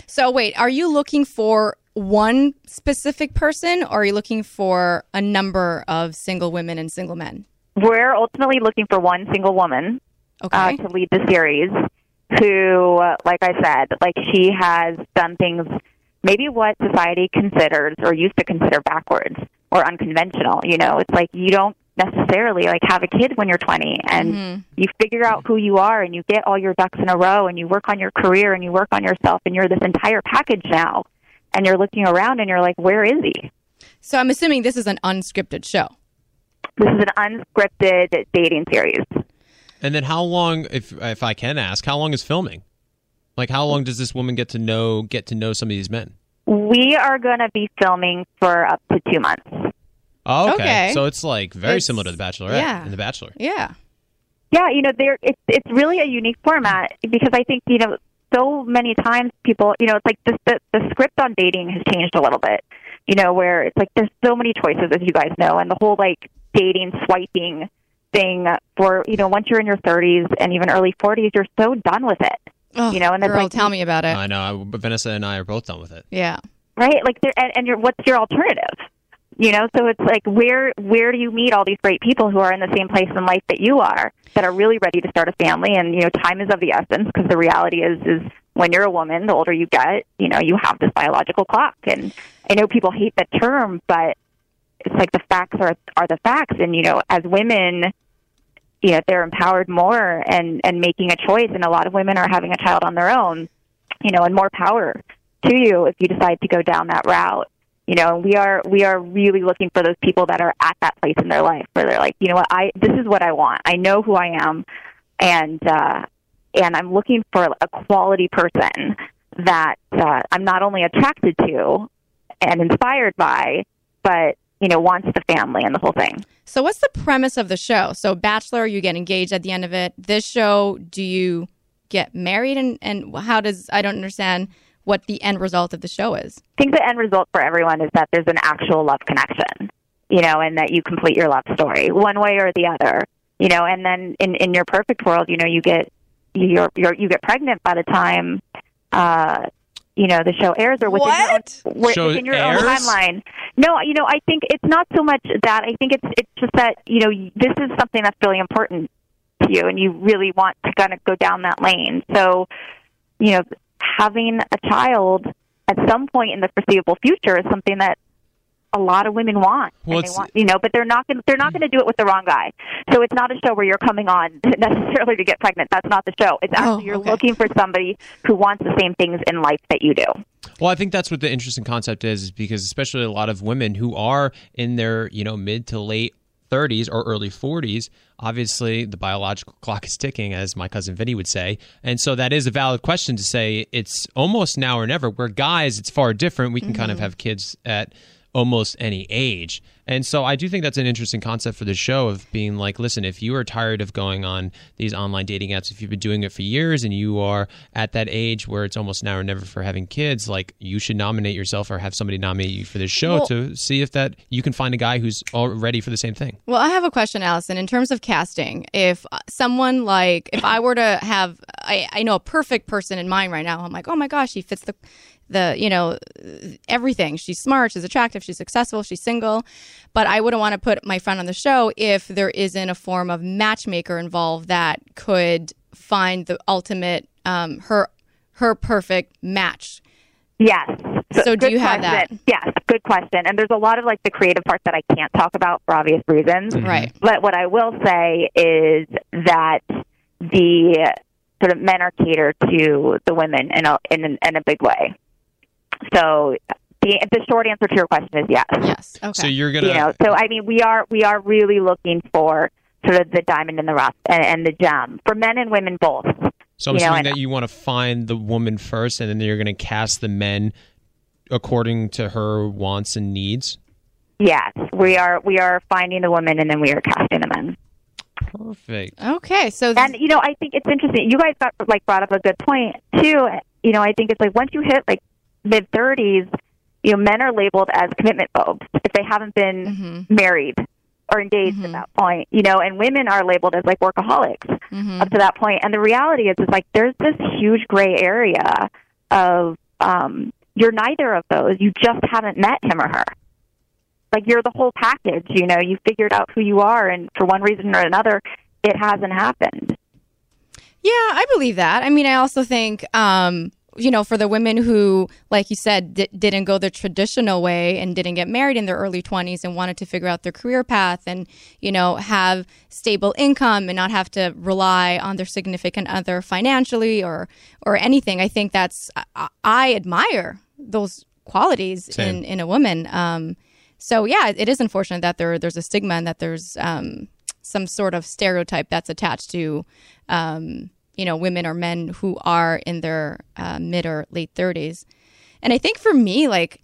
So wait, are you looking for one specific person, or are you looking for a number of single women and single men? We're ultimately looking for one single woman Okay. uh, to lead the series who, like I said, like she has done things maybe what society considers or used to consider backwards or unconventional. You know, it's like you don't necessarily like have a kid when you're 20 and you figure out who you are and you get all your ducks in a row and you work on your career and you work on yourself and you're this entire package now and you're looking around and you're like where is he so I'm assuming this is an unscripted show. this is an unscripted dating series And then, how long, if if I can ask, how long is filming? Like, how long does this woman get to know get to know some of these men? we are going to be filming for up to two months Oh, okay. Okay. So it's like very It's- similar to The Bachelorette yeah. and The Bachelor. Yeah. Yeah, you know, there it's it's really a unique format because I think you know so many times people, you know, it's like the, the the script on dating has changed a little bit. You know, where it's like there's so many choices as you guys know, and the whole like dating swiping thing for you know once you're in your 30s and even early 40s, you're so done with it. Oh, You know, and it's girl, like- tell me about it. I know. I, but Vanessa and I are both done with it. yeah. right? Like, there, and, and you're, what's your alternative? You know, so it's like where where do you meet all these great people who are in the same place in life that you are, that are really ready to start a family? And you know, time is of the essence because the reality is is when you're a woman, the older you get, you know, you have this biological clock. And I know people hate that term, but it's like the facts are are the facts. And you know, as women, you know, they're empowered more and and making a choice. And a lot of women are having a child on their own, you know, and more power to you if you decide to go down that route. You know, we are we are really looking for those people that are at that place in their life where they're like, you know what, I this is what I want. I know who I am, and uh, and I'm looking for a quality person that uh, I'm not only attracted to and inspired by, but you know, wants the family and the whole thing. So what's the premise of the show? So Bachelor, you get engaged at the end of it. This show, do you get married and and how does I don't understand what the end result of the show is. I think the end result for everyone is that there's an actual love connection, you know, and that you complete your love story one way or the other, you know, and then in in your perfect world, you know, you get you're, you're you get pregnant by the time uh you know the show airs or within What? your own, Show within your own timeline. No, you know, I think it's not so much that. I think it's it's just that you know this is something that's really important to you, and you really want to kind of go down that lane. So, you know, having a child at some point in the foreseeable future is something that a lot of women want. Well, and they want, you know, but they're not going they're not mm. going to do it with the wrong guy. So it's not a show where you're coming on necessarily to get pregnant. That's not the show. It's oh, actually Oh, you're looking for somebody who wants the same things in life that you do. Well, I think that's what the interesting concept is, is because especially a lot of women who are in their, you know, mid to late 30s or early 40s, obviously the biological clock is ticking, as my cousin Vinny would say. And so that is a valid question to say it's almost now or never. Where guys, it's far different. We can kind of mm-hmm. have kids at almost any age. And so I do think that's an interesting concept for the show of being like, listen, if you are tired of going on these online dating apps, if you've been doing it for years and you are at that age where it's almost now or never for having kids, like you should nominate yourself or have somebody nominate you for this show Well- to see if that you can find a guy who's all ready for the same thing. Well, I have a question, Allison. In terms of casting, if someone like, if I were to have, I, I know a perfect person in mind right now. I'm like, oh my gosh, he fits the, the, you know, everything. She's smart, she's attractive, she's successful, she's single. But I wouldn't want to put my friend on the show if there isn't a form of matchmaker involved that could find the ultimate, um, her, her perfect match. Yes. So do good you have that? question. Yes, good question. And there's a lot of like the creative part that I can't talk about for obvious reasons. Right. But what I will say is that the sort of men are catered to the women in a in, in a big way. So the the short answer to your question is yes. Yes. Okay. So you're gonna You know, so I mean, we are we are really looking for sort of the diamond in the rough and, and the gem for men and women both. So I'm You know, assuming and- that you want to find the woman first, and then you're going to cast the men according to her wants and needs. Yes, we are we are finding the woman, and then we are casting the men. Perfect. okay. So th- And you know, I think it's interesting. You guys got like brought up a good point too. You know, I think it's like once you hit like mid thirties, you know, men are labeled as commitment phobes if they haven't been married or engaged at that point. You know, and women are labeled as like workaholics up to that point. And the reality is, is like there's this huge gray area of um, you're neither of those. You just haven't met him or her. Like you're the whole package. You know, you figured out who you are, and for one reason or another, it hasn't happened. Yeah, I believe that. I mean, I also think, um, you know, for the women who, like you said, di- didn't go the traditional way and didn't get married in their early 20s and wanted to figure out their career path and, you know, have stable income and not have to rely on their significant other financially or or anything. I think that's I, I admire those qualities Same. in in a woman. Um, so yeah, it is unfortunate that there there's a stigma and that there's um, some sort of stereotype that's attached to um, you know women or men who are in their uh, mid or late 30s and i think for me like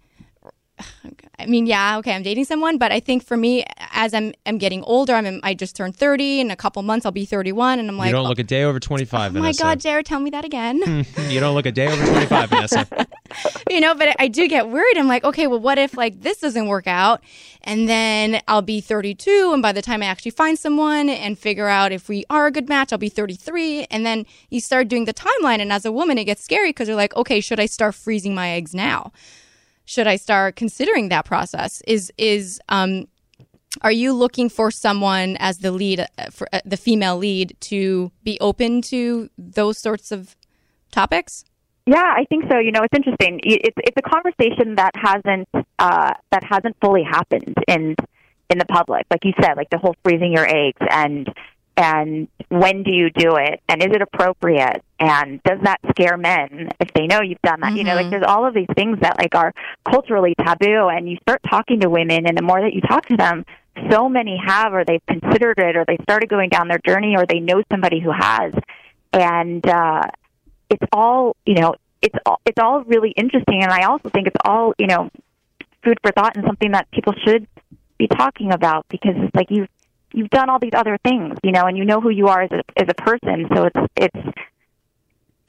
I mean, yeah, okay, I'm dating someone, but I think for me, as I'm, I'm getting older, I'm, I just turned 30. In a couple months, I'll be 31, and I'm like, you don't look a day over 25, oh my Vanessa. God, Jared, tell me that again. you don't look a day over 25, Vanessa. you know, but I do get worried. I'm like, okay, well, what if like this doesn't work out, and then I'll be 32, and by the time I actually find someone and figure out if we are a good match, I'll be 33, and then you start doing the timeline, and as a woman, it gets scary because you're like, okay, should I start freezing my eggs now? Should I start considering that process? Is is um, are you looking for someone as the lead, uh, for uh, the female lead, to be open to those sorts of topics? Yeah, I think so. You know, it's interesting. It's it's a conversation that hasn't uh, that hasn't fully happened in in the public. Like you said, like the whole freezing your eggs and and when do you do it and is it appropriate and does that scare men if they know you've done that? You know, like there's all of these things that like are culturally taboo and you start talking to women and the more that you talk to them, so many have or they've considered it or they started going down their journey or they know somebody who has. And uh it's all you know it's all it's all really interesting and i also think it's all you know food for thought and something that people should be talking about because it's like you've you've done all these other things you know and you know who you are as a as a person so it's it's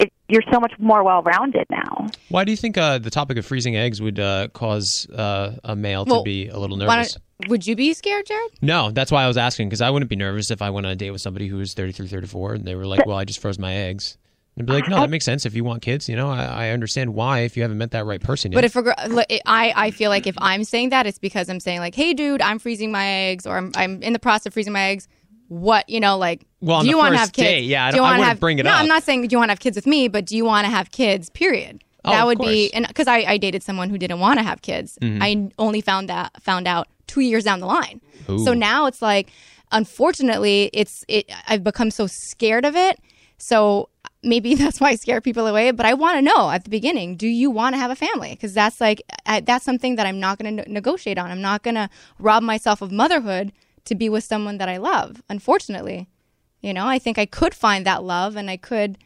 it, you're so much more well rounded now Why do you think uh, the topic of freezing eggs would uh, cause uh, a male Well, to be a little nervous? would you be scared, Jared? No, that's why I was asking because I wouldn't be nervous if I went on a date with somebody who was 33, 34 and they were like, well, I just froze my eggs. I'd be like, no, that makes sense. If you want kids, you know, I, I understand why if you haven't met that right person yet. But if a, like, I I feel like if I'm saying that, it's because I'm saying like, hey, dude, I'm freezing my eggs, or I'm I'm in the process of freezing my eggs. What you know, like, Well, on do you the want to first have kids? date, yeah, I do you don't- I wanna wouldn't have, bring it no, up. I'm not saying do you want to have kids with me, but do you want to have kids? Period. Oh, that of would be, course. Mm-hmm. and because I, I dated someone who didn't want to have kids, I only found that found out two years down the line. So Ooh. now it's like, unfortunately, it's it. I've become so scared of it. So maybe that's why I scare people away. But I want to know at the beginning: Do you want to have a family? Because that's like I, that's something that I'm not going to ne- negotiate on. I'm not going to rob myself of motherhood to be with someone that I love. Unfortunately, you know, I think I could find that love, and I could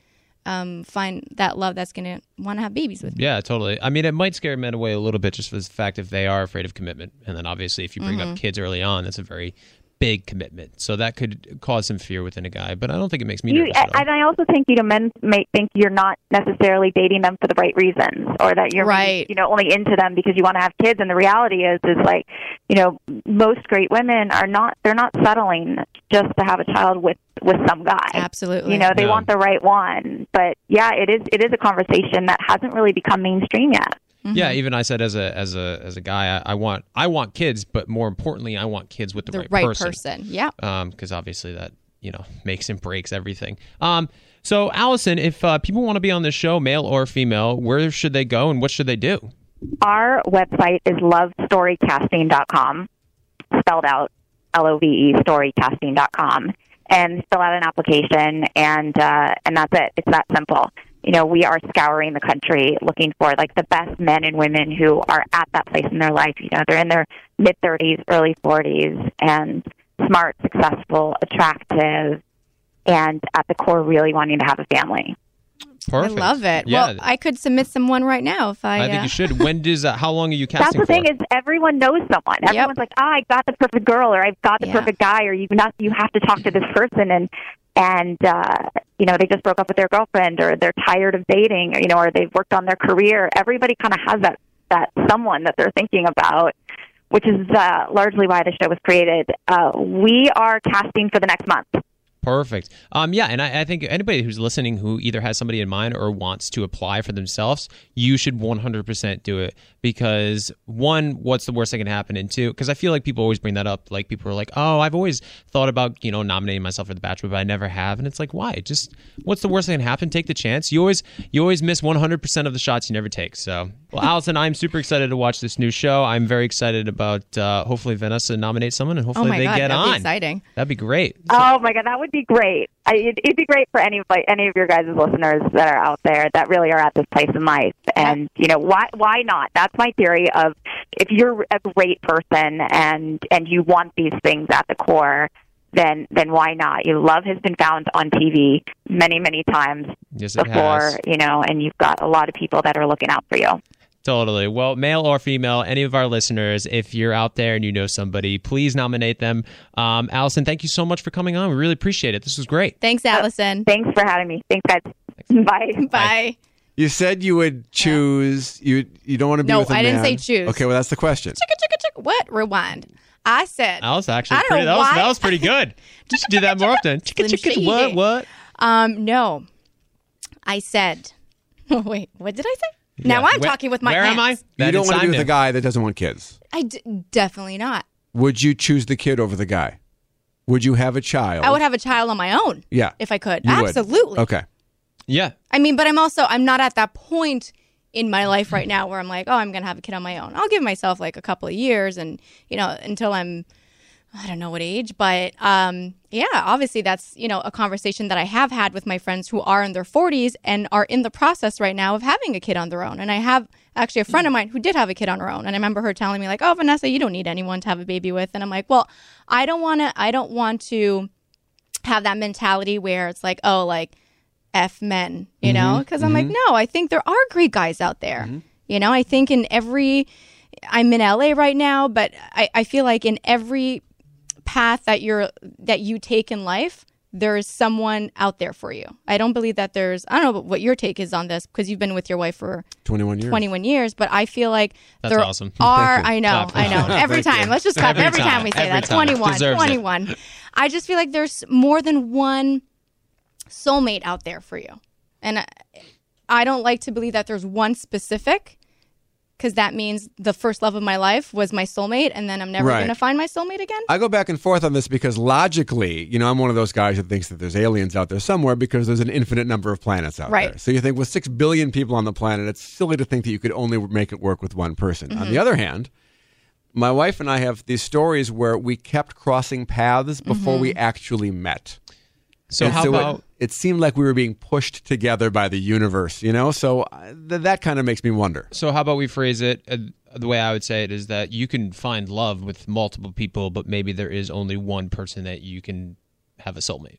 um, find that love that's going to want to have babies with me. Yeah, totally. I mean, it might scare men away a little bit just for the fact if they are afraid of commitment, and then obviously if you bring Mm-hmm. up kids early on, that's a very big commitment. So that could cause some fear within a guy. But I don't think it makes me You, nervous. and I also think you know men may think you're not necessarily dating them for the right reasons, or that you're Right. you know only into them because you want to have kids. And the reality is, is like you know most great women are not they're not settling just to have a child with with some guy. Absolutely. You know they Yeah. want the right one. But yeah, it is it is a conversation that hasn't really become mainstream yet. Yeah, even I said as a as a as a guy, I, I want I want kids, but more importantly, I want kids with the, the right, right person. person. Yeah. because obviously that you know makes and breaks everything. Um, so Allison, if uh, people want to be on this show, male or female, where should they go and what should they do? Our website is lovestorycasting.com, spelled out L O V E storycasting.com, and fill out an application, and uh, and that's it. It's that simple. You know, we are scouring the country looking for like the best men and women who are at that place in their life. You know, they're in their mid 30s, early 40s, and smart, successful, attractive, and at the core, really wanting to have a family. Perfect. I love it. Yeah, Well, I could submit someone right now if I. I think uh, you should. When does uh, how long are you That's casting the thing for? is everyone knows someone. Everyone's like, "Ah, I got the perfect girl," or "I've got the Yeah. perfect guy," or you not you have to talk to this person, and and uh, you know they just broke up with their girlfriend, or they're tired of dating, or you know, or they've worked on their career. Everybody kind of has that that someone that they're thinking about, which is uh, largely why the show was created. Uh, we are casting for the next month. Perfect. Um, yeah, and I, I think anybody who's listening who either has somebody in mind or wants to apply for themselves, you should 100% do it because one, what's the worst that can happen, and two, because I feel like people always bring that up. Like people are like, "Oh, I've always thought about you know nominating myself for the Bachelor, but I never have," and it's like, why? Just what's the worst that can happen? Take the chance. You always you always miss 100% of the shots you never take. So, well, Allison, I'm super excited to watch this new show. I'm very excited about uh, hopefully Vanessa nominate someone and Oh hopefully my they god, get that'd on. be exciting. That'd be great. Oh my god, that would be great. I, it'd, it'd be great for any of like, any of your guys' listeners that are out there that really are at this place in life. And you know why why not? That's my theory of if you're a great person and and you want these things at the core, then then why not? Your love has been found on TV many many times Yes, before, has. you know, and you've got a lot of people that are looking out for you. Totally. Well, male or female, any of our listeners, if you're out there and you know somebody, please nominate them. Um, Allison, thank you so much for coming on. We really appreciate it. This was great. Thanks, Allison. Thanks for having me. Thanks guys. Bye. Bye. You said you would choose. You you don't want to be No, with a I didn't say choose. Okay, well that's the question. Chicka, chicka, chicka. What? Rewind. I said. That was actually I pretty. That was, that was pretty good. You should do that more often. Chicka, Slim chicka, what? Shady. What? Um, no. I said. Wait, what did I say? Now Yeah. I'm Where- talking with my Where am I? hands. You That don't want to be with a guy that doesn't want kids. I d- definitely not. Would you choose the kid over the guy? Would you have a child? I would have a child on my own Yeah. if I could. You would. Absolutely. Okay. Yeah. I mean, but I'm also I'm not at that point in my life right now where I'm like, oh, I'm gonna have a kid on my own. I'll give myself like a couple of years, and you know, until I'm I don't know what age, but um, yeah, obviously that's you know a conversation that I have had with my friends who are in their 40s and are in the process right now of having a kid on their own. And I have actually a friend of mine who did have a kid on her own, and I remember her telling me like, "Oh, Vanessa, you don't need anyone to have a baby with," and I'm like, "Well, I don't want to. I don't want to have that mentality where it's like, oh, like." F men, you know? Mm-hmm. Because I'm like, mm-hmm. no, I think there are great guys out there. Mm-hmm. You know, I think in every, I'm in LA right now, but I, I feel like in every path that you're, that you take in life, there is someone out there for you. I don't believe that there's, I don't know what your take is on this because you've been with your wife for 21 years. 21 years, but I feel like That's there awesome. are, I know, Clap. I know. Every time. you. Let's just clap Every every, time. time. we say Every that. time. 21, Deserves it. I just feel like there's more than one soulmate out there for you. And I, I don't like to believe that there's one specific because that means the first love of my life was my soulmate and then I'm never Right. going to find my soulmate again. I go back and forth on this because logically, you know, I'm one of those guys that thinks that there's aliens out there somewhere because there's an infinite number of planets out Right. there. So you think with six billion people on the planet, it's silly to think that you could only make it work with one person. On Mm-hmm. the other hand, my wife and I have these stories where we kept crossing paths before we Mm-hmm. actually met. So And how so it- about It, seemed like we were being pushed together by the universe, you know? So uh, th- that kind of makes me wonder. so how about we phrase it uh, the way I would say it is that you can find love with multiple people, but maybe there is only one person that you can have a soulmate.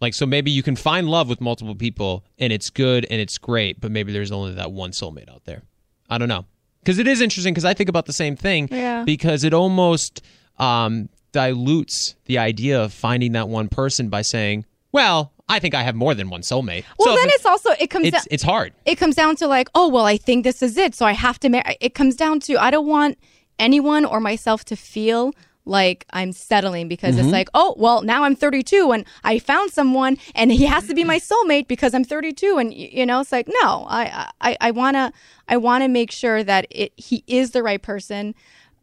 Like, so maybe you can find love with multiple people and it's good and it's great, but maybe there's only that one soulmate out there. I don't know. Because it is interesting because I think about the same thing. Yeah. Because it almost um, dilutes the idea of finding that one person by saying, well, I think I have more than one soulmate. Well, So then it's also it comes it's, down it's hard. it comes down to like, oh well, I think this is it, so I have to marry. It comes down to I don't want anyone or myself to feel like I'm settling because Mm-hmm. it's like, oh well, now I'm 32 and I found someone and he has to be my soulmate because I'm 32, and you know, it's like no, I I, I wanna I wanna make sure that it he is the right person.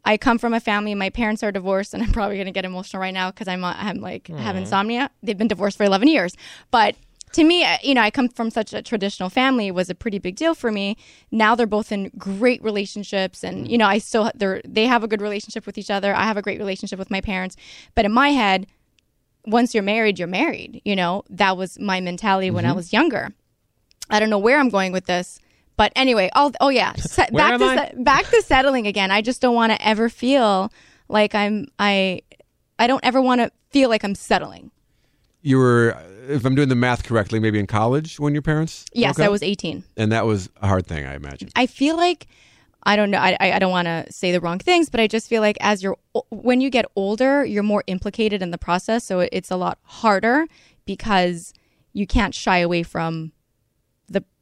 I come from a family. My parents are divorced, and I'm probably gonna get emotional right now because I'm uh, I'm like have insomnia. They've been divorced for 11 years, but to me, uh, you know, I come from such a traditional family. It was a pretty big deal for me. Now they're both in great relationships, and you know, I still they they have a good relationship with each other. I have a great relationship with my parents, but in my head, once you're married, you're married. You know, that was my mentality when I was younger. I don't know where I'm going with this, but anyway, I'll, oh yeah, Se- back to se- back to settling again. I just don't want to ever feel like I'm I I don't ever want to feel like I'm settling. You were, if I'm doing the math correctly, maybe in college when your parents. Yes, I was 18. and that was a hard thing, I imagine. I feel like I don't know. I, I I don't want to say the wrong things, but I just feel like as you're when you get older, you're more implicated in the process, so it's a lot harder because you can't shy away from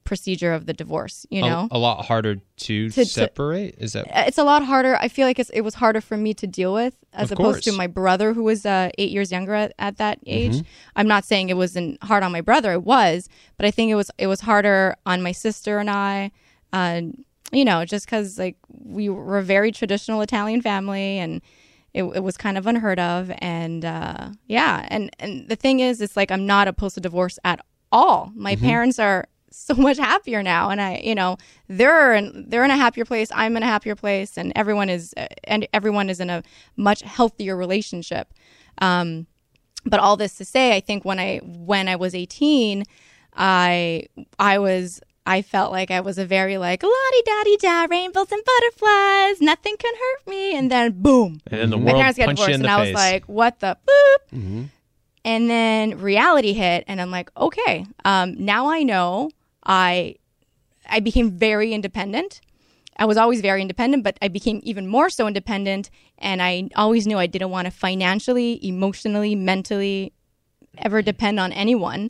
procedure of the divorce. You know, a, lot harder to, to- separate. Is that it's a lot harder. I feel like it's, it was harder for me to deal with as Of opposed to my brother, who was uh, eight years younger at, at that age. Mm-hmm. I'm not saying it wasn't hard on my brother; it was, but I think it was it was harder on my sister and I. Uh, you know, just because like we were a very traditional Italian family, and it, it was kind of unheard of, and uh, yeah, and and the thing is, it's like I'm not opposed to divorce at all. My parents are so much happier now. And i you know they're in they're in a happier place. I'm in a happier place. And everyone is and everyone is in a much healthier relationship. Um but all this to say i think when i when i was 18 i i was i felt like i was a very like la-di-da-di-da rainbows and butterflies nothing can hurt me. And then boom. And then the my world parents got divorced and i face. was like what the boop? And then reality hit and i'm like okay um, now i know i i became very independent. I was always very independent but i became even more so independent and i always knew i didn't want to financially emotionally mentally ever depend on anyone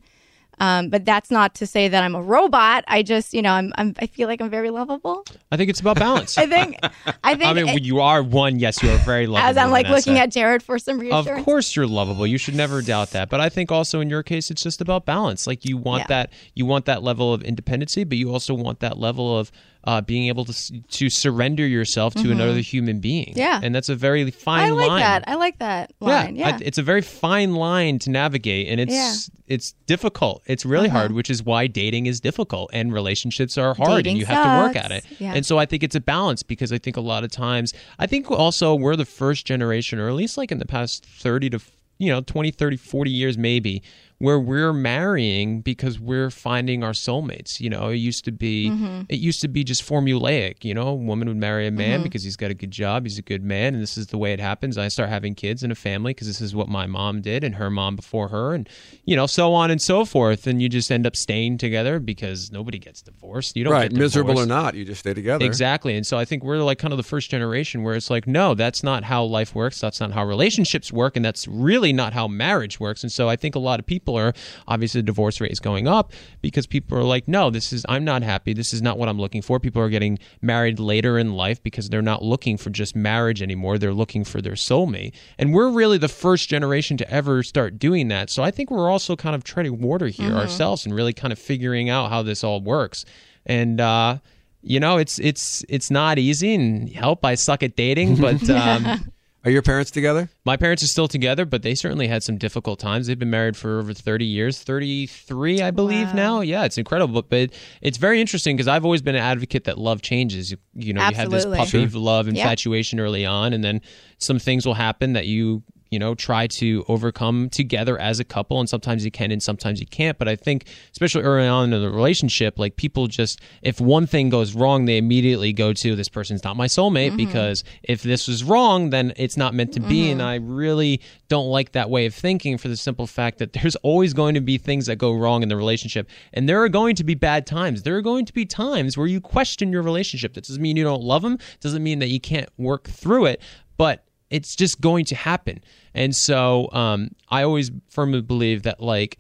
um, but that's not to say that i'm a robot i just you know I'm, I'm i feel like i'm very lovable I think it's about balance. i think i think I mean, it- you are one. Yes, you are very lovable. as i'm like Vanessa. looking at jared for some reassurance. Of course, you're lovable. You should never doubt that. But I think also in your case, it's just about balance. Like you want Yeah. that, you want that level of independency, but you also want that level of uh, being able to to surrender yourself to another human being. Mm-hmm. Yeah. and that's a very fine i like line. that i like that line yeah, I- it's a very fine line to navigate, and it's Yeah. Uh-huh. it's difficult. It's really hard, which is why dating is difficult and relationships are hard, Dating and you have to work at it. Yeah. And so I think it's a balance because I think a lot of times I think also we're the first generation, or at least like in the past thirty to you know 20 30 40 years maybe where we're marrying because we're finding our soulmates you know it used to be Mm-hmm. it used to be just formulaic you know a woman would marry a man Mm-hmm. because he's got a good job he's a good man and this is the way it happens i start having kids and a family because this is what my mom did and her mom before her and you know so on and so forth and you just end up staying together because nobody gets divorced you don't Right, get miserable or not, you just stay together. Exactly. And so I think we're like kind of the first generation where it's like, no, that's not how life works. That's not how relationships work. And that's really not how marriage works. And so I think a lot of people are obviously the divorce rate is going up because people are like, no, this is, I'm not happy. This is not what I'm looking for. People are getting married later in life because they're not looking for just marriage anymore. They're looking for their soulmate. And we're really the first generation to ever start doing that. So I think we're also kind of treading water here ourselves and really kind of figuring out how this all works. And, uh, you know, it's it's it's not easy, and help I suck at dating. But um, Are your parents together? my parents are still together, but they certainly had some difficult times. They've been married for over thirty years, thirty three, I believe now. Yeah, it's incredible, but it's very interesting because I've always been an advocate that love changes. You, you know, you have this Absolutely. puppy love Yeah. infatuation early on, and then some things will happen that you you know try to overcome together as a couple and sometimes you can and sometimes you can't. But i think especially early on in the relationship like people just if one thing goes wrong they immediately go to this person's not my soulmate mm-hmm. because if this was wrong then it's not meant to be. And mm-hmm. i really don't like that way of thinking for the simple fact that there's always going to be things that go wrong in the relationship. And there are going to be bad times. There are going to be times where you question your relationship. That doesn't mean you don't love them doesn't mean that you can't work through it. But it's just going to happen. And so um, I always firmly believe that like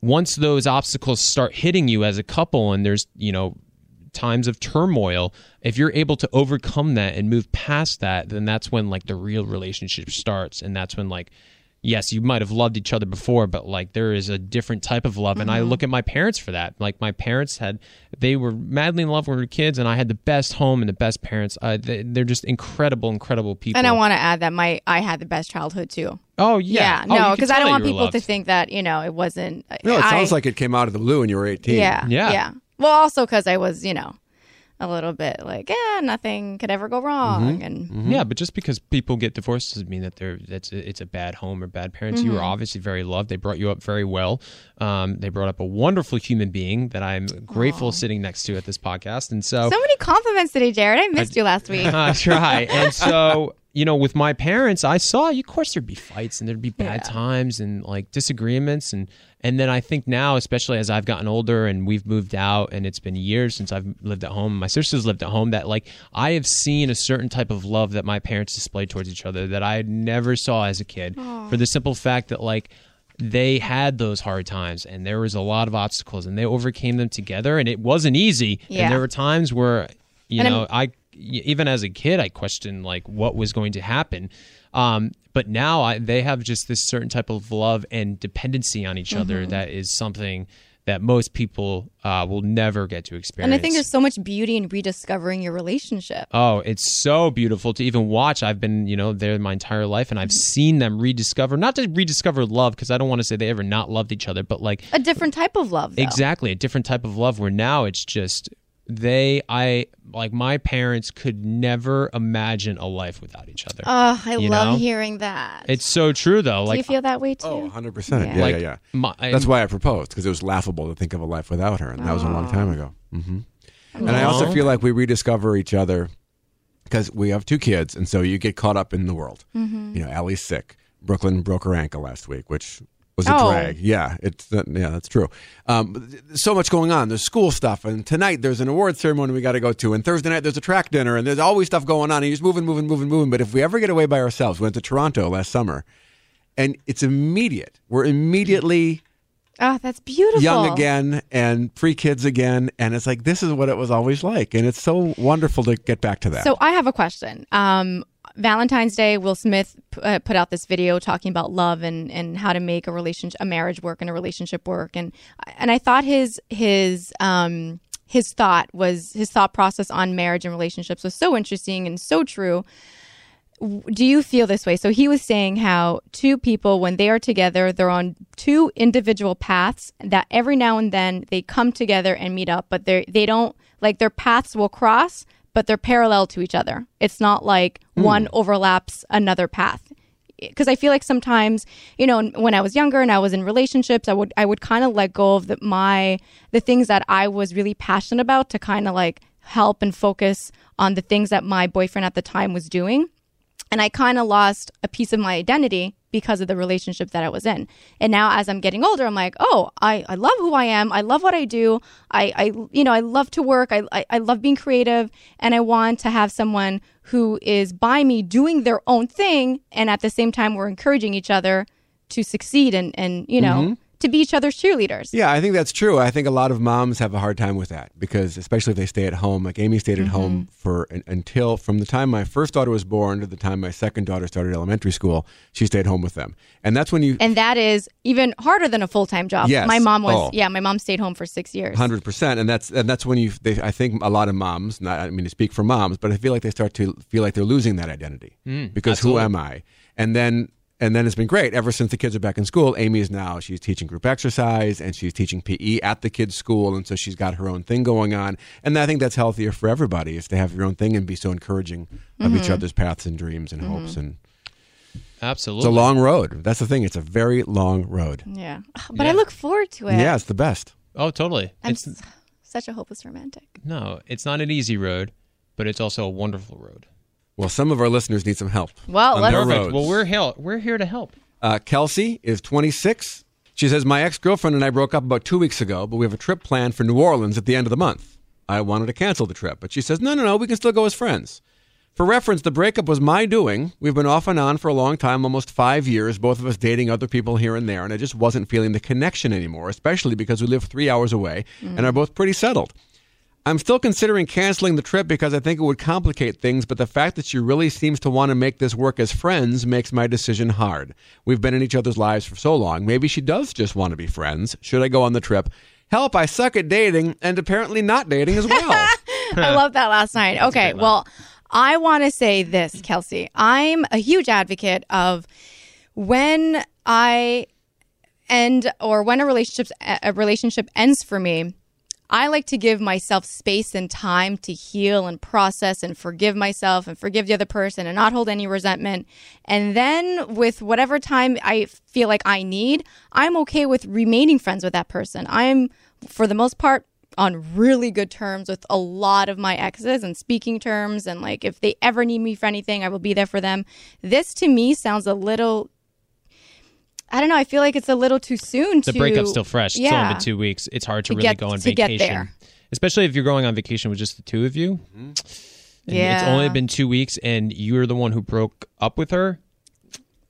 once those obstacles start hitting you as a couple and there's, you know, times of turmoil, if you're able to overcome that and move past that, then that's when like the real relationship starts. And that's when like yes, you might have loved each other before, but like there is a different type of love. And I look at my parents for that. Like my parents had, they were madly in love with their kids, and I had the best home and the best parents. Uh, they, they're just incredible, incredible people. And I want to add that my I had the best childhood too. oh yeah, Yeah, Oh, no, can because I don't want you were people to think that you know it wasn't. No, it I- sounds like it came out of the blue when you were 18. Yeah, Yeah. yeah. Well, also because I was, you know, a little bit like, yeah, nothing could ever go wrong, and Yeah, but just because people get divorced doesn't mean that they're that's a, it's a bad home or bad parents. You were Mm-hmm. obviously very loved. They brought you up very well. Um, they brought up a wonderful human being that I'm grateful sitting next to at this podcast. And so, so many compliments today, Jared. I missed you last week. I try. And so, you know, with my parents, I saw, of course, there'd be fights and there'd be bad Yeah. times and like disagreements. And, and then I think now, especially as I've gotten older and we've moved out and it's been years since I've lived at home, my sisters lived at home, that like I have seen a certain type of love that my parents displayed towards each other that I never saw as a kid for the simple fact that like, they had those hard times and there was a lot of obstacles and they overcame them together and it wasn't easy Yeah. and there were times where you And I'm- know I even as a kid I questioned like what was going to happen um, but now I, they have just this certain type of love and dependency on each Mm-hmm. other that is something that most people uh, will never get to experience and I think there's so much beauty in rediscovering your relationship. Oh, it's so beautiful to even watch. I've been, you know, there my entire life and I've seen them rediscover, not to rediscover love, because I don't want to say they ever not loved each other, but like A different type of love, though. Exactly, a different type of love where now it's just they I like my parents could never imagine a life without each other. Oh, I You love know? hearing that. it's so true though. Do Like you feel that way too? Oh, 100%. Yeah. Yeah, like yeah, yeah. my- That's why I proposed, because it was laughable to think of a life without her. And that was a long time ago. hmm And I also feel like we rediscover each other because we have two kids. And so you get caught up in the world. Mm-hmm. You know, Allie's sick. Brooklyn broke her ankle last week, which was a Oh. drag. Yeah, it's uh, yeah, that's true. Um, so much going on. There's school stuff, and tonight there's an award ceremony we got to go to, and Thursday night there's a track dinner, and there's always stuff going on. And you're just moving, moving, moving, moving. But if we ever get away by ourselves, we went to Toronto last summer, and it's immediate. We're immediately oh, that's beautiful. young again and pre kids again, and it's like this is what it was always like, and it's so wonderful to get back to that. So I have a question. Um, Valentine's Day, Will Smith uh, put out this video talking about love and, and how to make a relationship, a marriage work and a relationship work, and and I thought his his um his thought was his thought process on marriage and relationships was so interesting and so true. Do you feel this way? So he was saying how two people, when they are together, they're on two individual paths. That every now and then they come together and meet up, but they they don't like their paths will cross, but they're parallel to each other. It's not like hmm. one overlaps another path. Because I feel like sometimes, you know, when I was younger and I was in relationships, I would I would kind of let go of the, my the things that I was really passionate about to kind of like help and focus on the things that my boyfriend at the time was doing and I kind of lost a piece of my identity because of the relationship that I was in. And now as I'm getting older, I'm like, oh, I, I love who I am. I love what I do. I, I you know, I love to work. I, I, I love being creative and I want to have someone who is by me doing their own thing. And at the same time, we're encouraging each other to succeed and, and you know, mm-hmm. To be each other's cheerleaders. Yeah, I think that's true. I think a lot of moms have a hard time with that because, especially if they stay at home, like Amy stayed at mm-hmm. home for until from the time my first daughter was born to the time my second daughter started elementary school, she stayed home with them, and that's when you And that is even harder than a full time job. Yes. My mom was, Oh. yeah, my mom stayed home for six years. hundred percent, and that's and that's when you. They, I think a lot of moms, not I mean to speak for moms, but I feel like they start to feel like they're losing that identity mm, because who am I? And then and then it's been great ever since the kids are back in school. Amy is now she's teaching group exercise and she's teaching PE at the kids' school, and so she's got her own thing going on. And I think that's healthier for everybody is to have your own thing and be so encouraging of each mm-hmm. other's paths and dreams and hopes mm-hmm. and Absolutely. It's a long road. That's the thing. It's a very long road. Yeah. But I look forward to it. Yeah, it's the best. Oh, totally. I'm It's s- such a hopeless romantic. no, it's not an easy road, but it's also a wonderful road. Well, some of our listeners need some help. Well, on let's- their Perfect. roads. Well, we're hel- we're here to help. Uh, Kelsey is 26. She says, My ex girlfriend and I broke up about two weeks ago, but we have a trip planned for New Orleans at the end of the month. I wanted to cancel the trip, but she says, No, no, no, we can still go as friends. For reference, the breakup was my doing. We've been off and on for a long time, almost five years, both of us dating other people here and there, and I just wasn't feeling the connection anymore, especially because we live three hours away and are both pretty settled. I'm still considering canceling the trip because I think it would complicate things, but the fact that she really seems to want to make this work as friends makes my decision hard. We've been in each other's lives for so long. Maybe she does just want to be friends. Should I go on the trip? Help, I suck at dating and apparently not dating as well. I love that last night. Okay, well, I want to say this, Kelsey. I'm a huge advocate of when I end or when a relationship a relationship ends for me. I like to give myself space and time to heal and process and forgive myself and forgive the other person and not hold any resentment. And then, with whatever time I feel like I need, I'm okay with remaining friends with that person. I'm, for the most part, on really good terms with a lot of my exes and speaking terms. And like, if they ever need me for anything, I will be there for them. This to me sounds a little. I don't know. I feel like it's a little too soon. The to, breakup's still fresh. It's only Yeah. been two weeks. It's hard to, To really get- go on vacation, especially if you're going on vacation with just the two of you. And It's Yeah. only been two weeks, and you're the one who broke up with her.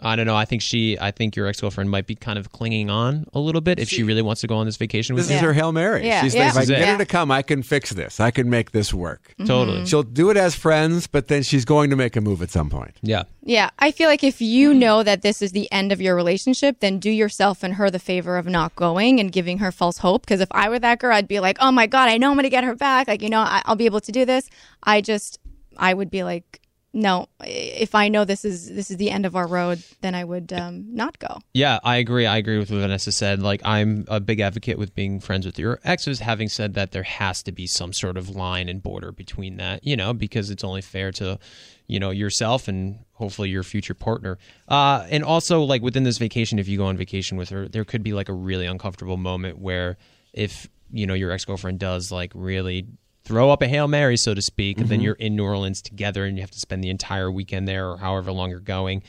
I don't know. I think she. I think your ex girlfriend might be kind of clinging on a little bit if she, really wants to go on this vacation with this you. is her Hail Mary. Yeah, She's yeah. like, if I This is get her to come, I can fix this. I can make this work. Mm-hmm. Totally. She'll do it as friends, but then she's going to make a move at some point. Yeah. Yeah, I feel like if you know that this is the end of your relationship, then do yourself and her the favor of not going and giving her false hope. Because if I were that girl, I'd be like, oh my God, I know I'm going to get her back. Like, you know, I- I'll be able to do this. I just, I would be like, no, if I know this is this is the end of our road, then I would um, not go. Yeah, I agree. I agree with what Vanessa said. Like, I'm a big advocate with being friends with your exes. Having said that, there has to be some sort of line and border between that, you know, because it's only fair to, you know, yourself and hopefully your future partner. Uh, and also, like within this vacation, if you go on vacation with her, there could be like a really uncomfortable moment where if you know your ex girlfriend does like really throw up a hail mary, so to speak, and then you're in New Orleans together and you have to spend the entire weekend there or however long you're going.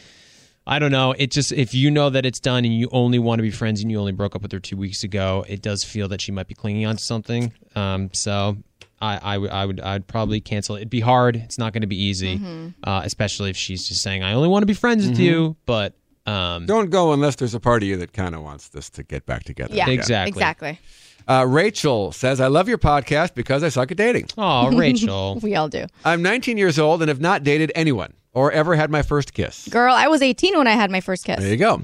I don't know. It just if you know that it's done and you only want to be friends and you only broke up with her two weeks ago, it does feel that she might be clinging on to something. Um, so I, I would I would I'd probably cancel it. It'd be hard. It's not going to be easy, uh, especially if she's just saying I only want to be friends with you. But um, Don't go unless there's a part of you that kind of wants this to get back together. Yeah, Exactly. exactly. Uh, Rachel says, I love your podcast because I suck at dating. oh, Rachel, We all do. I'm 19 years old and have not dated anyone or ever had my first kiss. Girl, I was 18 when I had my first kiss. There you go.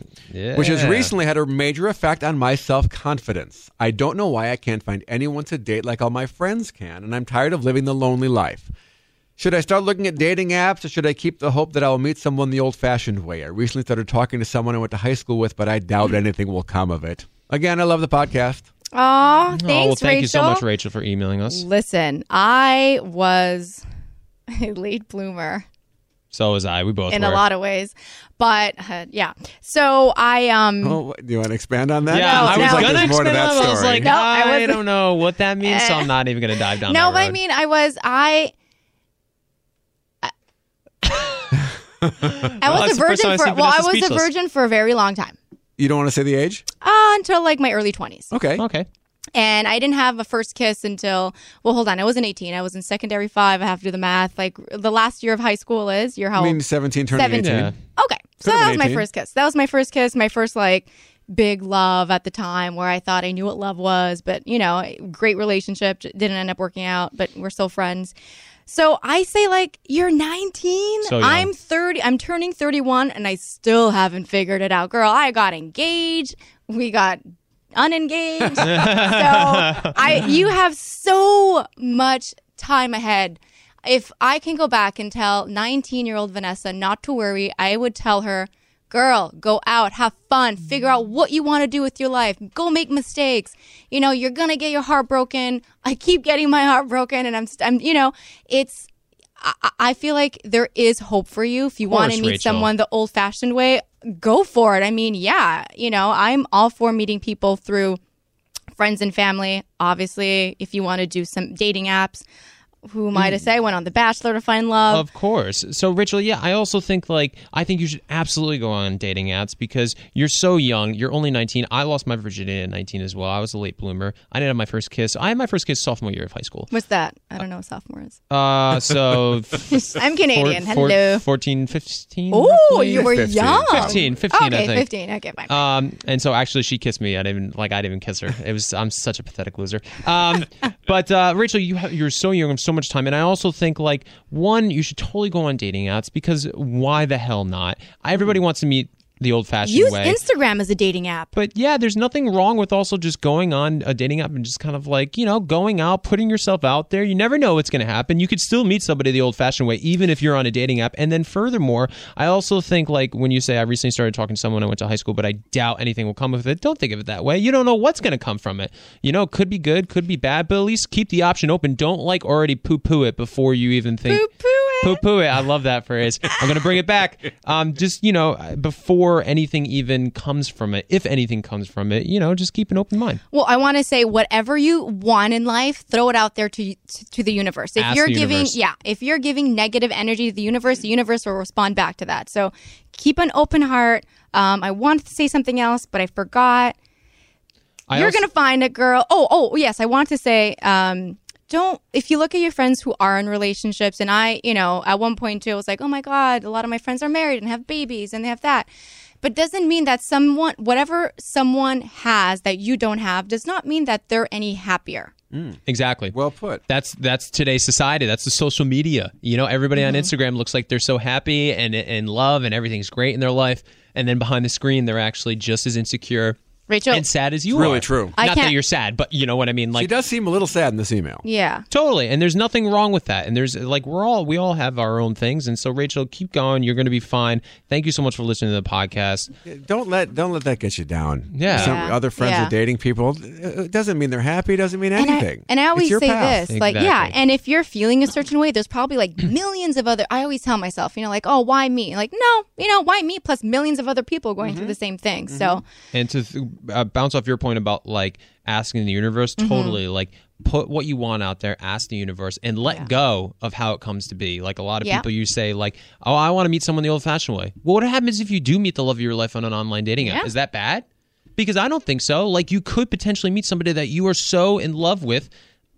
Which has recently had a major effect on my self confidence. I don't know why I can't find anyone to date like all my friends can, and I'm tired of living the lonely life. Should I start looking at dating apps or should I keep the hope that I will meet someone the old fashioned way? I recently started talking to someone I went to high school with, but I doubt anything will come of it. Again, I love the podcast. Aw, thanks, oh well, thank Rachel. you so much, Rachel, for emailing us. Listen, I was a late bloomer. So was I. We both in were. a lot of ways. But uh, yeah, so I um Oh, do you want to expand on that? Yeah, No, I was seems like gonna there's more to expand that on it. I was story. like, No, I I, don't know what that means, so I'm not even going to dive down. no, that but I mean I was I. I Well, was that's a the first time virgin I've for well, I Vanessa was a virgin for a very long time, you don't want to say the age? uh, until like my early twenties, Okay. okay. and I didn't have a first kiss until well, hold on, I wasn't eighteen, I was in secondary five. I have to do the math. Like the last year of high school is you're how I mean, 17 turning 18. Seventeen. Yeah. Okay. So that been was my first kiss. That was my first kiss, my first like big love at the time where I thought I knew what love was, but you know, great relationship didn't end up working out, but we're still friends. So I say like you're 19, So. I'm 30, I'm turning 31 and I still haven't figured it out. Girl, I got engaged, we got unengaged. so I you have so much time ahead. If I can go back and tell 19 year old Vanessa not to worry, I would tell her, girl, go out, have fun, figure out what you want to do with your life, go make mistakes. You know, you're going to get your heart broken. I keep getting my heart broken and I'm, I'm, you know, it's, I, I feel like there is hope for you if you want to meet Rachel. someone the old fashioned way. Go for it. I mean, yeah, you know, I'm all for meeting people through friends and family. Obviously, if you want to do some dating apps, who am I to say? Went on The Bachelor to find love. Of course. So, Rachel, yeah, I also think like I think you should absolutely go on dating apps because you're so young. You're only 19. I lost my virginity at 19 as well. I was a late bloomer. I didn't have my first kiss. I had my first kiss sophomore year of high school. What's that? I don't know what sophomore is. Uh, so I'm Canadian. four- Hello. 14, 15. Oh, you were 15. young. 15, 15, okay, I think. 15. Okay, fine. Um, and so actually, she kissed me. I didn't even like. I didn't even kiss her. It was. I'm such a pathetic loser. Um, but uh, Rachel, you ha- you're so young, have so much time, and I also think like one, you should totally go on dating apps because why the hell not? Everybody mm-hmm. wants to meet the old-fashioned Use way. Instagram as a dating app. But yeah, there's nothing wrong with also just going on a dating app and just kind of like, you know, going out, putting yourself out there. You never know what's going to happen. You could still meet somebody the old fashioned way, even if you're on a dating app. And then furthermore, I also think like when you say I recently started talking to someone I went to high school, but I doubt anything will come of it, don't think of it that way. You don't know what's going to come from it. You know, could be good, could be bad, but at least keep the option open. Don't like already poo poo it before you even think. Poo-poo it. Poo poo it. I love that phrase. I'm going to bring it back. Um, just, you know, before anything even comes from it, if anything comes from it, you know, just keep an open mind. Well, I want to say whatever you want in life, throw it out there to to the universe. If Ask you're giving, universe. yeah, if you're giving negative energy to the universe, the universe will respond back to that. So keep an open heart. Um, I wanted to say something else, but I forgot. I you're also- gonna find a girl. Oh, oh, yes. I want to say, um, don't. If you look at your friends who are in relationships, and I, you know, at one point too, I was like, oh my god, a lot of my friends are married and have babies, and they have that. But doesn't mean that someone, whatever someone has that you don't have, does not mean that they're any happier. Exactly. Well put. That's that's today's society. That's the social media. You know, everybody Mm-hmm. on Instagram looks like they're so happy and in love and everything's great in their life, and then behind the screen they're actually just as insecure Rachel, and sad as you really are. Really true. I Not that can't- you're sad, but you know what I mean. Like she does seem a little sad in this email. yeah. totally. And there's nothing wrong with that. And there's like we're all we all have our own things. And so Rachel, keep going. You're going to be fine. Thank you so much for listening to the podcast. Don't let don't let that get you down. Yeah. Some Yeah. other friends Yeah. are dating people. It doesn't mean they're happy. It Doesn't mean And I, anything. and I It's always your say path. this, like, yeah, Exactly. and if you're feeling a certain way, there's probably like millions of other. I always tell myself, you know, like, oh, why me? Like, no, you know, why me? Plus millions of other people going Mm-hmm. through the same thing. So, And to th- uh, bounce off your point about like asking the universe, Mm-hmm. totally like put what you want out there, ask the universe, and let go of how it comes to be. Like a lot of Yeah. people, you say like, "Oh, I want to meet someone the old-fashioned way." Well, what happens if you do meet the love of your life on an online dating app? Yeah. Is that bad? Because I don't think so. Like you could potentially meet somebody that you are so in love with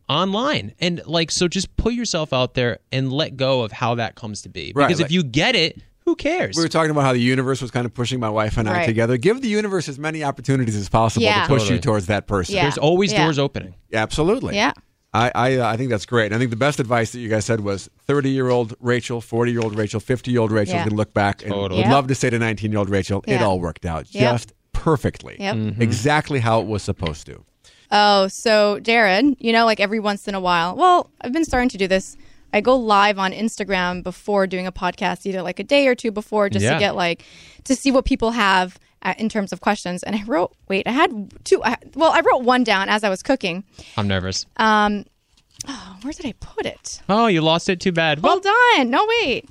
online and like so just put yourself out there and let go of how that comes to be Right, because like- if you get it who cares We were talking about how the universe was kind of pushing my wife and I together. Give the universe as many opportunities as possible Yeah. to push Totally. you towards that person. Yeah. there's always Yeah. doors opening Absolutely. yeah. I I, uh, I think that's great. I think the best advice that you guys said was 30 year old Rachel, 40 year old Rachel, 50 year old Rachel Yeah. can look back and Totally. would love to say to 19 year old Rachel, it all worked out Yep. just perfectly. Yep. Mm-hmm. Exactly how it was supposed to. Oh, so Jared, you know, like every once in a while, well, I've been starting to do this. I go live on Instagram before doing a podcast, either like a day or two before, just Yeah. to get like to see what people have uh, in terms of questions. And I wrote, wait, I had two. I, well, I wrote one down as I was cooking. i'm nervous Um, oh, where did I put it? oh you lost it too bad well on. No, wait.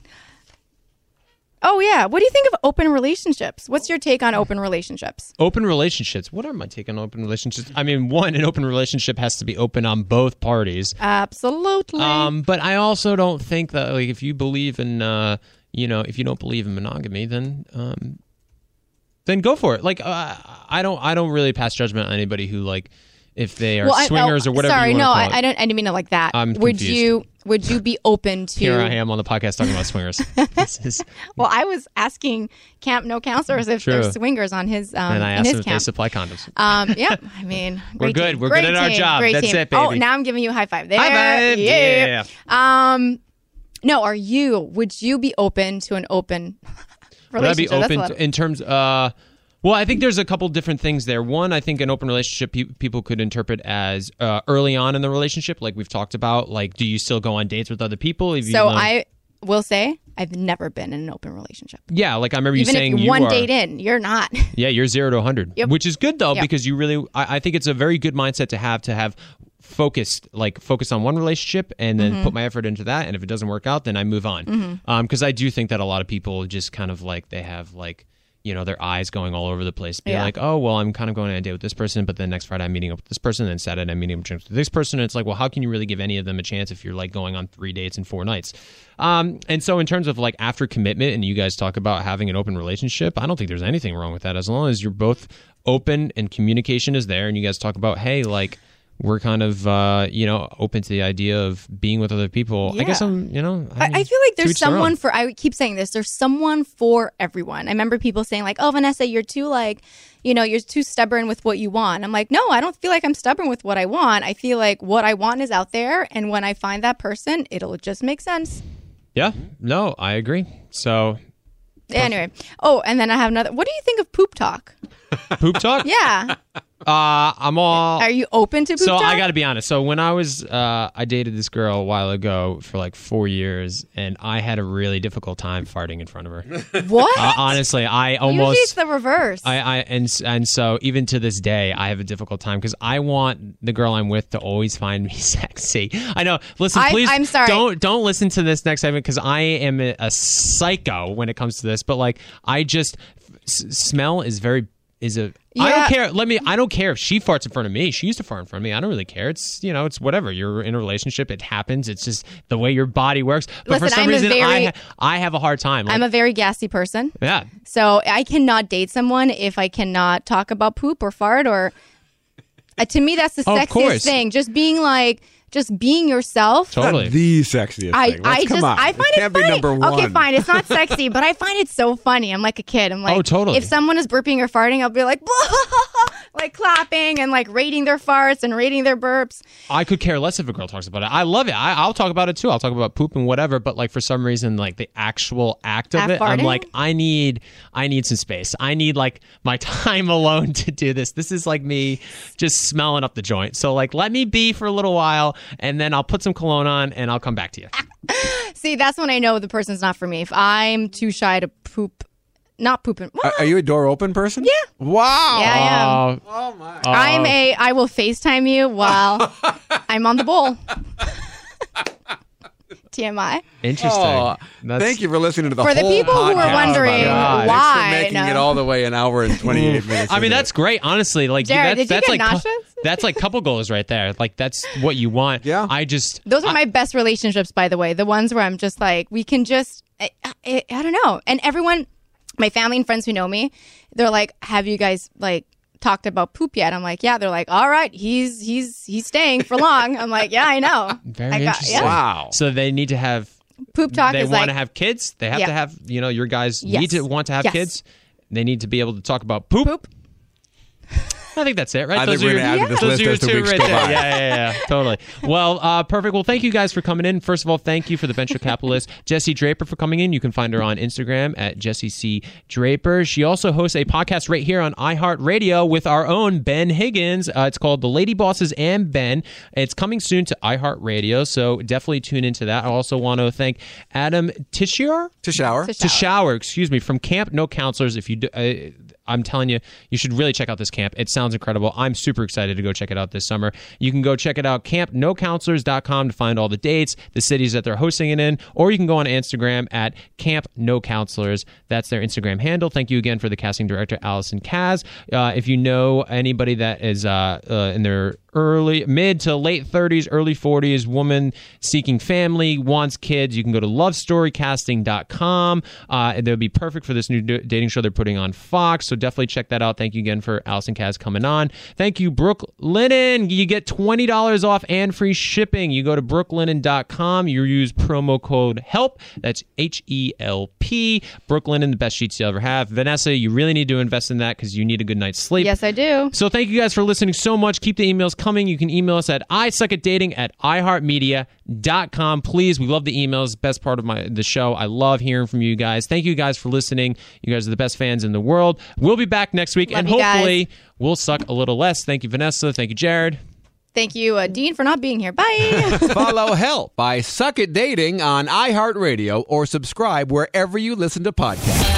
Oh yeah. What do you think of open relationships? What's your take on open relationships? open relationships what are my take on open relationships i mean one an open relationship has to be open on both parties Absolutely. um but i also don't think that like if you believe in uh you know if you don't believe in monogamy then um then go for it like uh, i don't i don't really pass judgment on anybody who like if they are I- swingers oh, or whatever Sorry, no, I. I don't. I didn't mean it like that. I'm would confused. you Would you be open to? here i am on the podcast talking about swingers is Well, I was asking Camp No Counselors if True. there's swingers on his um, and i asked his if they supply condoms Um, yep. I mean, We're good. team. We're Great good at our team. job. Great That's team. it, Oh, now I'm giving you a high five. There. High five. Yeah. Yeah. Um, no. Are you? Would you be open to an open Would I be relationship? Open to, in terms? Uh, well, I think there's a couple different things there. One, I think an open relationship pe- people could interpret as uh, early on in the relationship, like we've talked about. Like, do you still go on dates with other people? If you so learn- I will say I've never been in an open relationship. yeah, like I remember you Even saying if you one are, date in, you're not. Yeah, you're zero to 100, Yep. which is good though Yep. because you really. I, I think it's a very good mindset to have to have focused, like focus on one relationship and then Mm-hmm. put my effort into that. And if it doesn't work out, then I move on. Because I do think that a lot of people just kind of like they have like you know their eyes going all over the place, being Yeah. like, oh well, I'm kind of going on a date with this person, but then next Friday I'm meeting up with this person, and Saturday I'm meeting up with this person. And it's like, well, how can you really give any of them a chance if you're like going on three dates and four nights? Um, and so in terms of like after commitment, and you guys talk about having an open relationship, I don't think there's anything wrong with that as long as you're both open and communication is there, and you guys talk about, hey, like we're kind of uh, you know open to the idea of being with other people. I guess I'm you know I, I feel like there's each their own. someone for. I keep saying this. There's someone for everyone. I remember people saying like, "Oh, Vanessa, you're too like, you know, you're too stubborn with what you want." I'm like, no, I don't feel like I'm stubborn with what I want. I feel like what I want is out there, and when I find that person, it'll just make sense. Yeah, no, I agree. So Anyway, oh, and then I have another. What do you think of poop talk? poop talk. Yeah, Uh, I'm all. are you open to poop so? I got to be honest. So when I was, uh, I dated this girl a while ago for like four years, and I had a really difficult time farting in front of her. what? uh, honestly, I Usually it's almost. the reverse. I, I and and so even to this day I have a difficult time because I want the girl I'm with to always find me sexy. I know. Listen, I- please. I'm sorry. Don't don't listen to this next segment because I am a, a psycho when it comes to this. But like I just s- smell is very is a. I don't care. Let me. I don't care if she farts in front of me. She used to fart in front of me. I don't really care. It's you know. It's whatever. You're in a relationship. It happens. It's just the way your body works. But for Listen, some I'm reason, I very- ha- I have a hard time. Like, I'm a very gassy person. yeah. So I cannot date someone if I cannot talk about poop or fart or. Uh, to me, that's the Oh, sexiest thing. Just being like, just being yourself. Totally. Not the sexiest I, thing. I Let's, come just on. I find it it, can't funny. be number one. Okay, fine. It's not sexy, but I find it so funny. I'm like a kid. I'm like, Oh, totally. If someone is burping or farting, I'll be like, like clapping and like rating their farts and rating their burps. I could care less if a girl talks about it. I love it. I, I'll talk about it too. I'll talk about poop and whatever. But like for some reason, like the actual act of Act it, I'm like, I need, I need some space. I need like my time alone to do this. This is like me just smelling up the joint. So like, let me be for a little while, and then I'll put some cologne on, and I'll come back to you. See, that's when I know the person's not for me. If I'm too shy to poop, not pooping. Are, are you a door open person? Yeah. Wow. Yeah, I am. Oh, I'm a. I will FaceTime you while I'm on the bowl. TMI. interesting. Oh, That's- thank you for listening to the For the whole people who are wondering by the way. why, Thanks for making no. it all the way an hour and 28 minutes. I mean, that's it. great. Honestly, like Jared, that's, did you that's get like cou- nauseous? that's like couple goals right there. Like that's what you want. Yeah. I just Those are my best relationships, by the way. The ones where I'm just like, we can just, I, I, I don't know. And everyone, my family and friends who know me, they're like, have you guys like talked about poop yet? I'm like, yeah. They're like, all right, he's he's he's staying for long. I'm like, yeah, I know. very I got- interesting. yeah. Wow. So they need to have Poop talk they is want like to have kids. They have Yeah. to have, you know, your guys Yes. need to want to have Yes. kids. They need to be able to talk about poop. poop. I think that's it, right? I think Those we're gonna your- add to this those list are your as the two weeks right go there. by. Yeah, yeah, yeah, totally. Well, uh, perfect. Well, thank you guys for coming in. First of all, thank you for the venture capitalist Jesse Draper for coming in. You can find her on Instagram at Jessie C Draper. She also hosts a podcast right here on iHeartRadio with our own Ben Higgins. Uh, it's called The Lady Bosses and Ben. It's coming soon to iHeartRadio, so definitely tune into that. I also want to thank Adam Tichauer To shower. To to shower. shower excuse me from camp no counselors if you do uh, i'm telling you you should really check out this camp. It sounds incredible. I'm super excited to go check it out this summer. You can go check it out campnocounselors.com to find all the dates the cities that they're hosting it in or you can go on instagram at camp no counselors. That's their instagram handle. Thank you again for the casting director allison kaz. Uh, if you know anybody that is uh, uh, in their early mid to late 30s early 40s woman seeking family wants kids you can go to lovestorycasting.com uh, they'll be perfect for this new dating show they're putting on fox so definitely check that out thank you again for allison kaz coming on thank you brooke linen you get $20 off and free shipping you go to brooklinen.com you use promo code help that's h-e-l-p brooklinen the best sheets you'll ever have vanessa you really need to invest in that because you need a good night's sleep Yes, I do. so thank you guys for listening so much. Keep the emails coming. You can email us at I suck at dating at iHeartMedia.com. Please, we love the emails. Best part of my the show. I love hearing from you guys. Thank you guys for listening. You guys are the best fans in the world. We'll be back next week Love and you guys. hopefully we'll suck a little less. Thank you, Vanessa. Thank you, Jared. Thank you, uh, Dean, for not being here. Bye. Follow Help I Suck at Dating on iHeartRadio or subscribe wherever you listen to podcasts.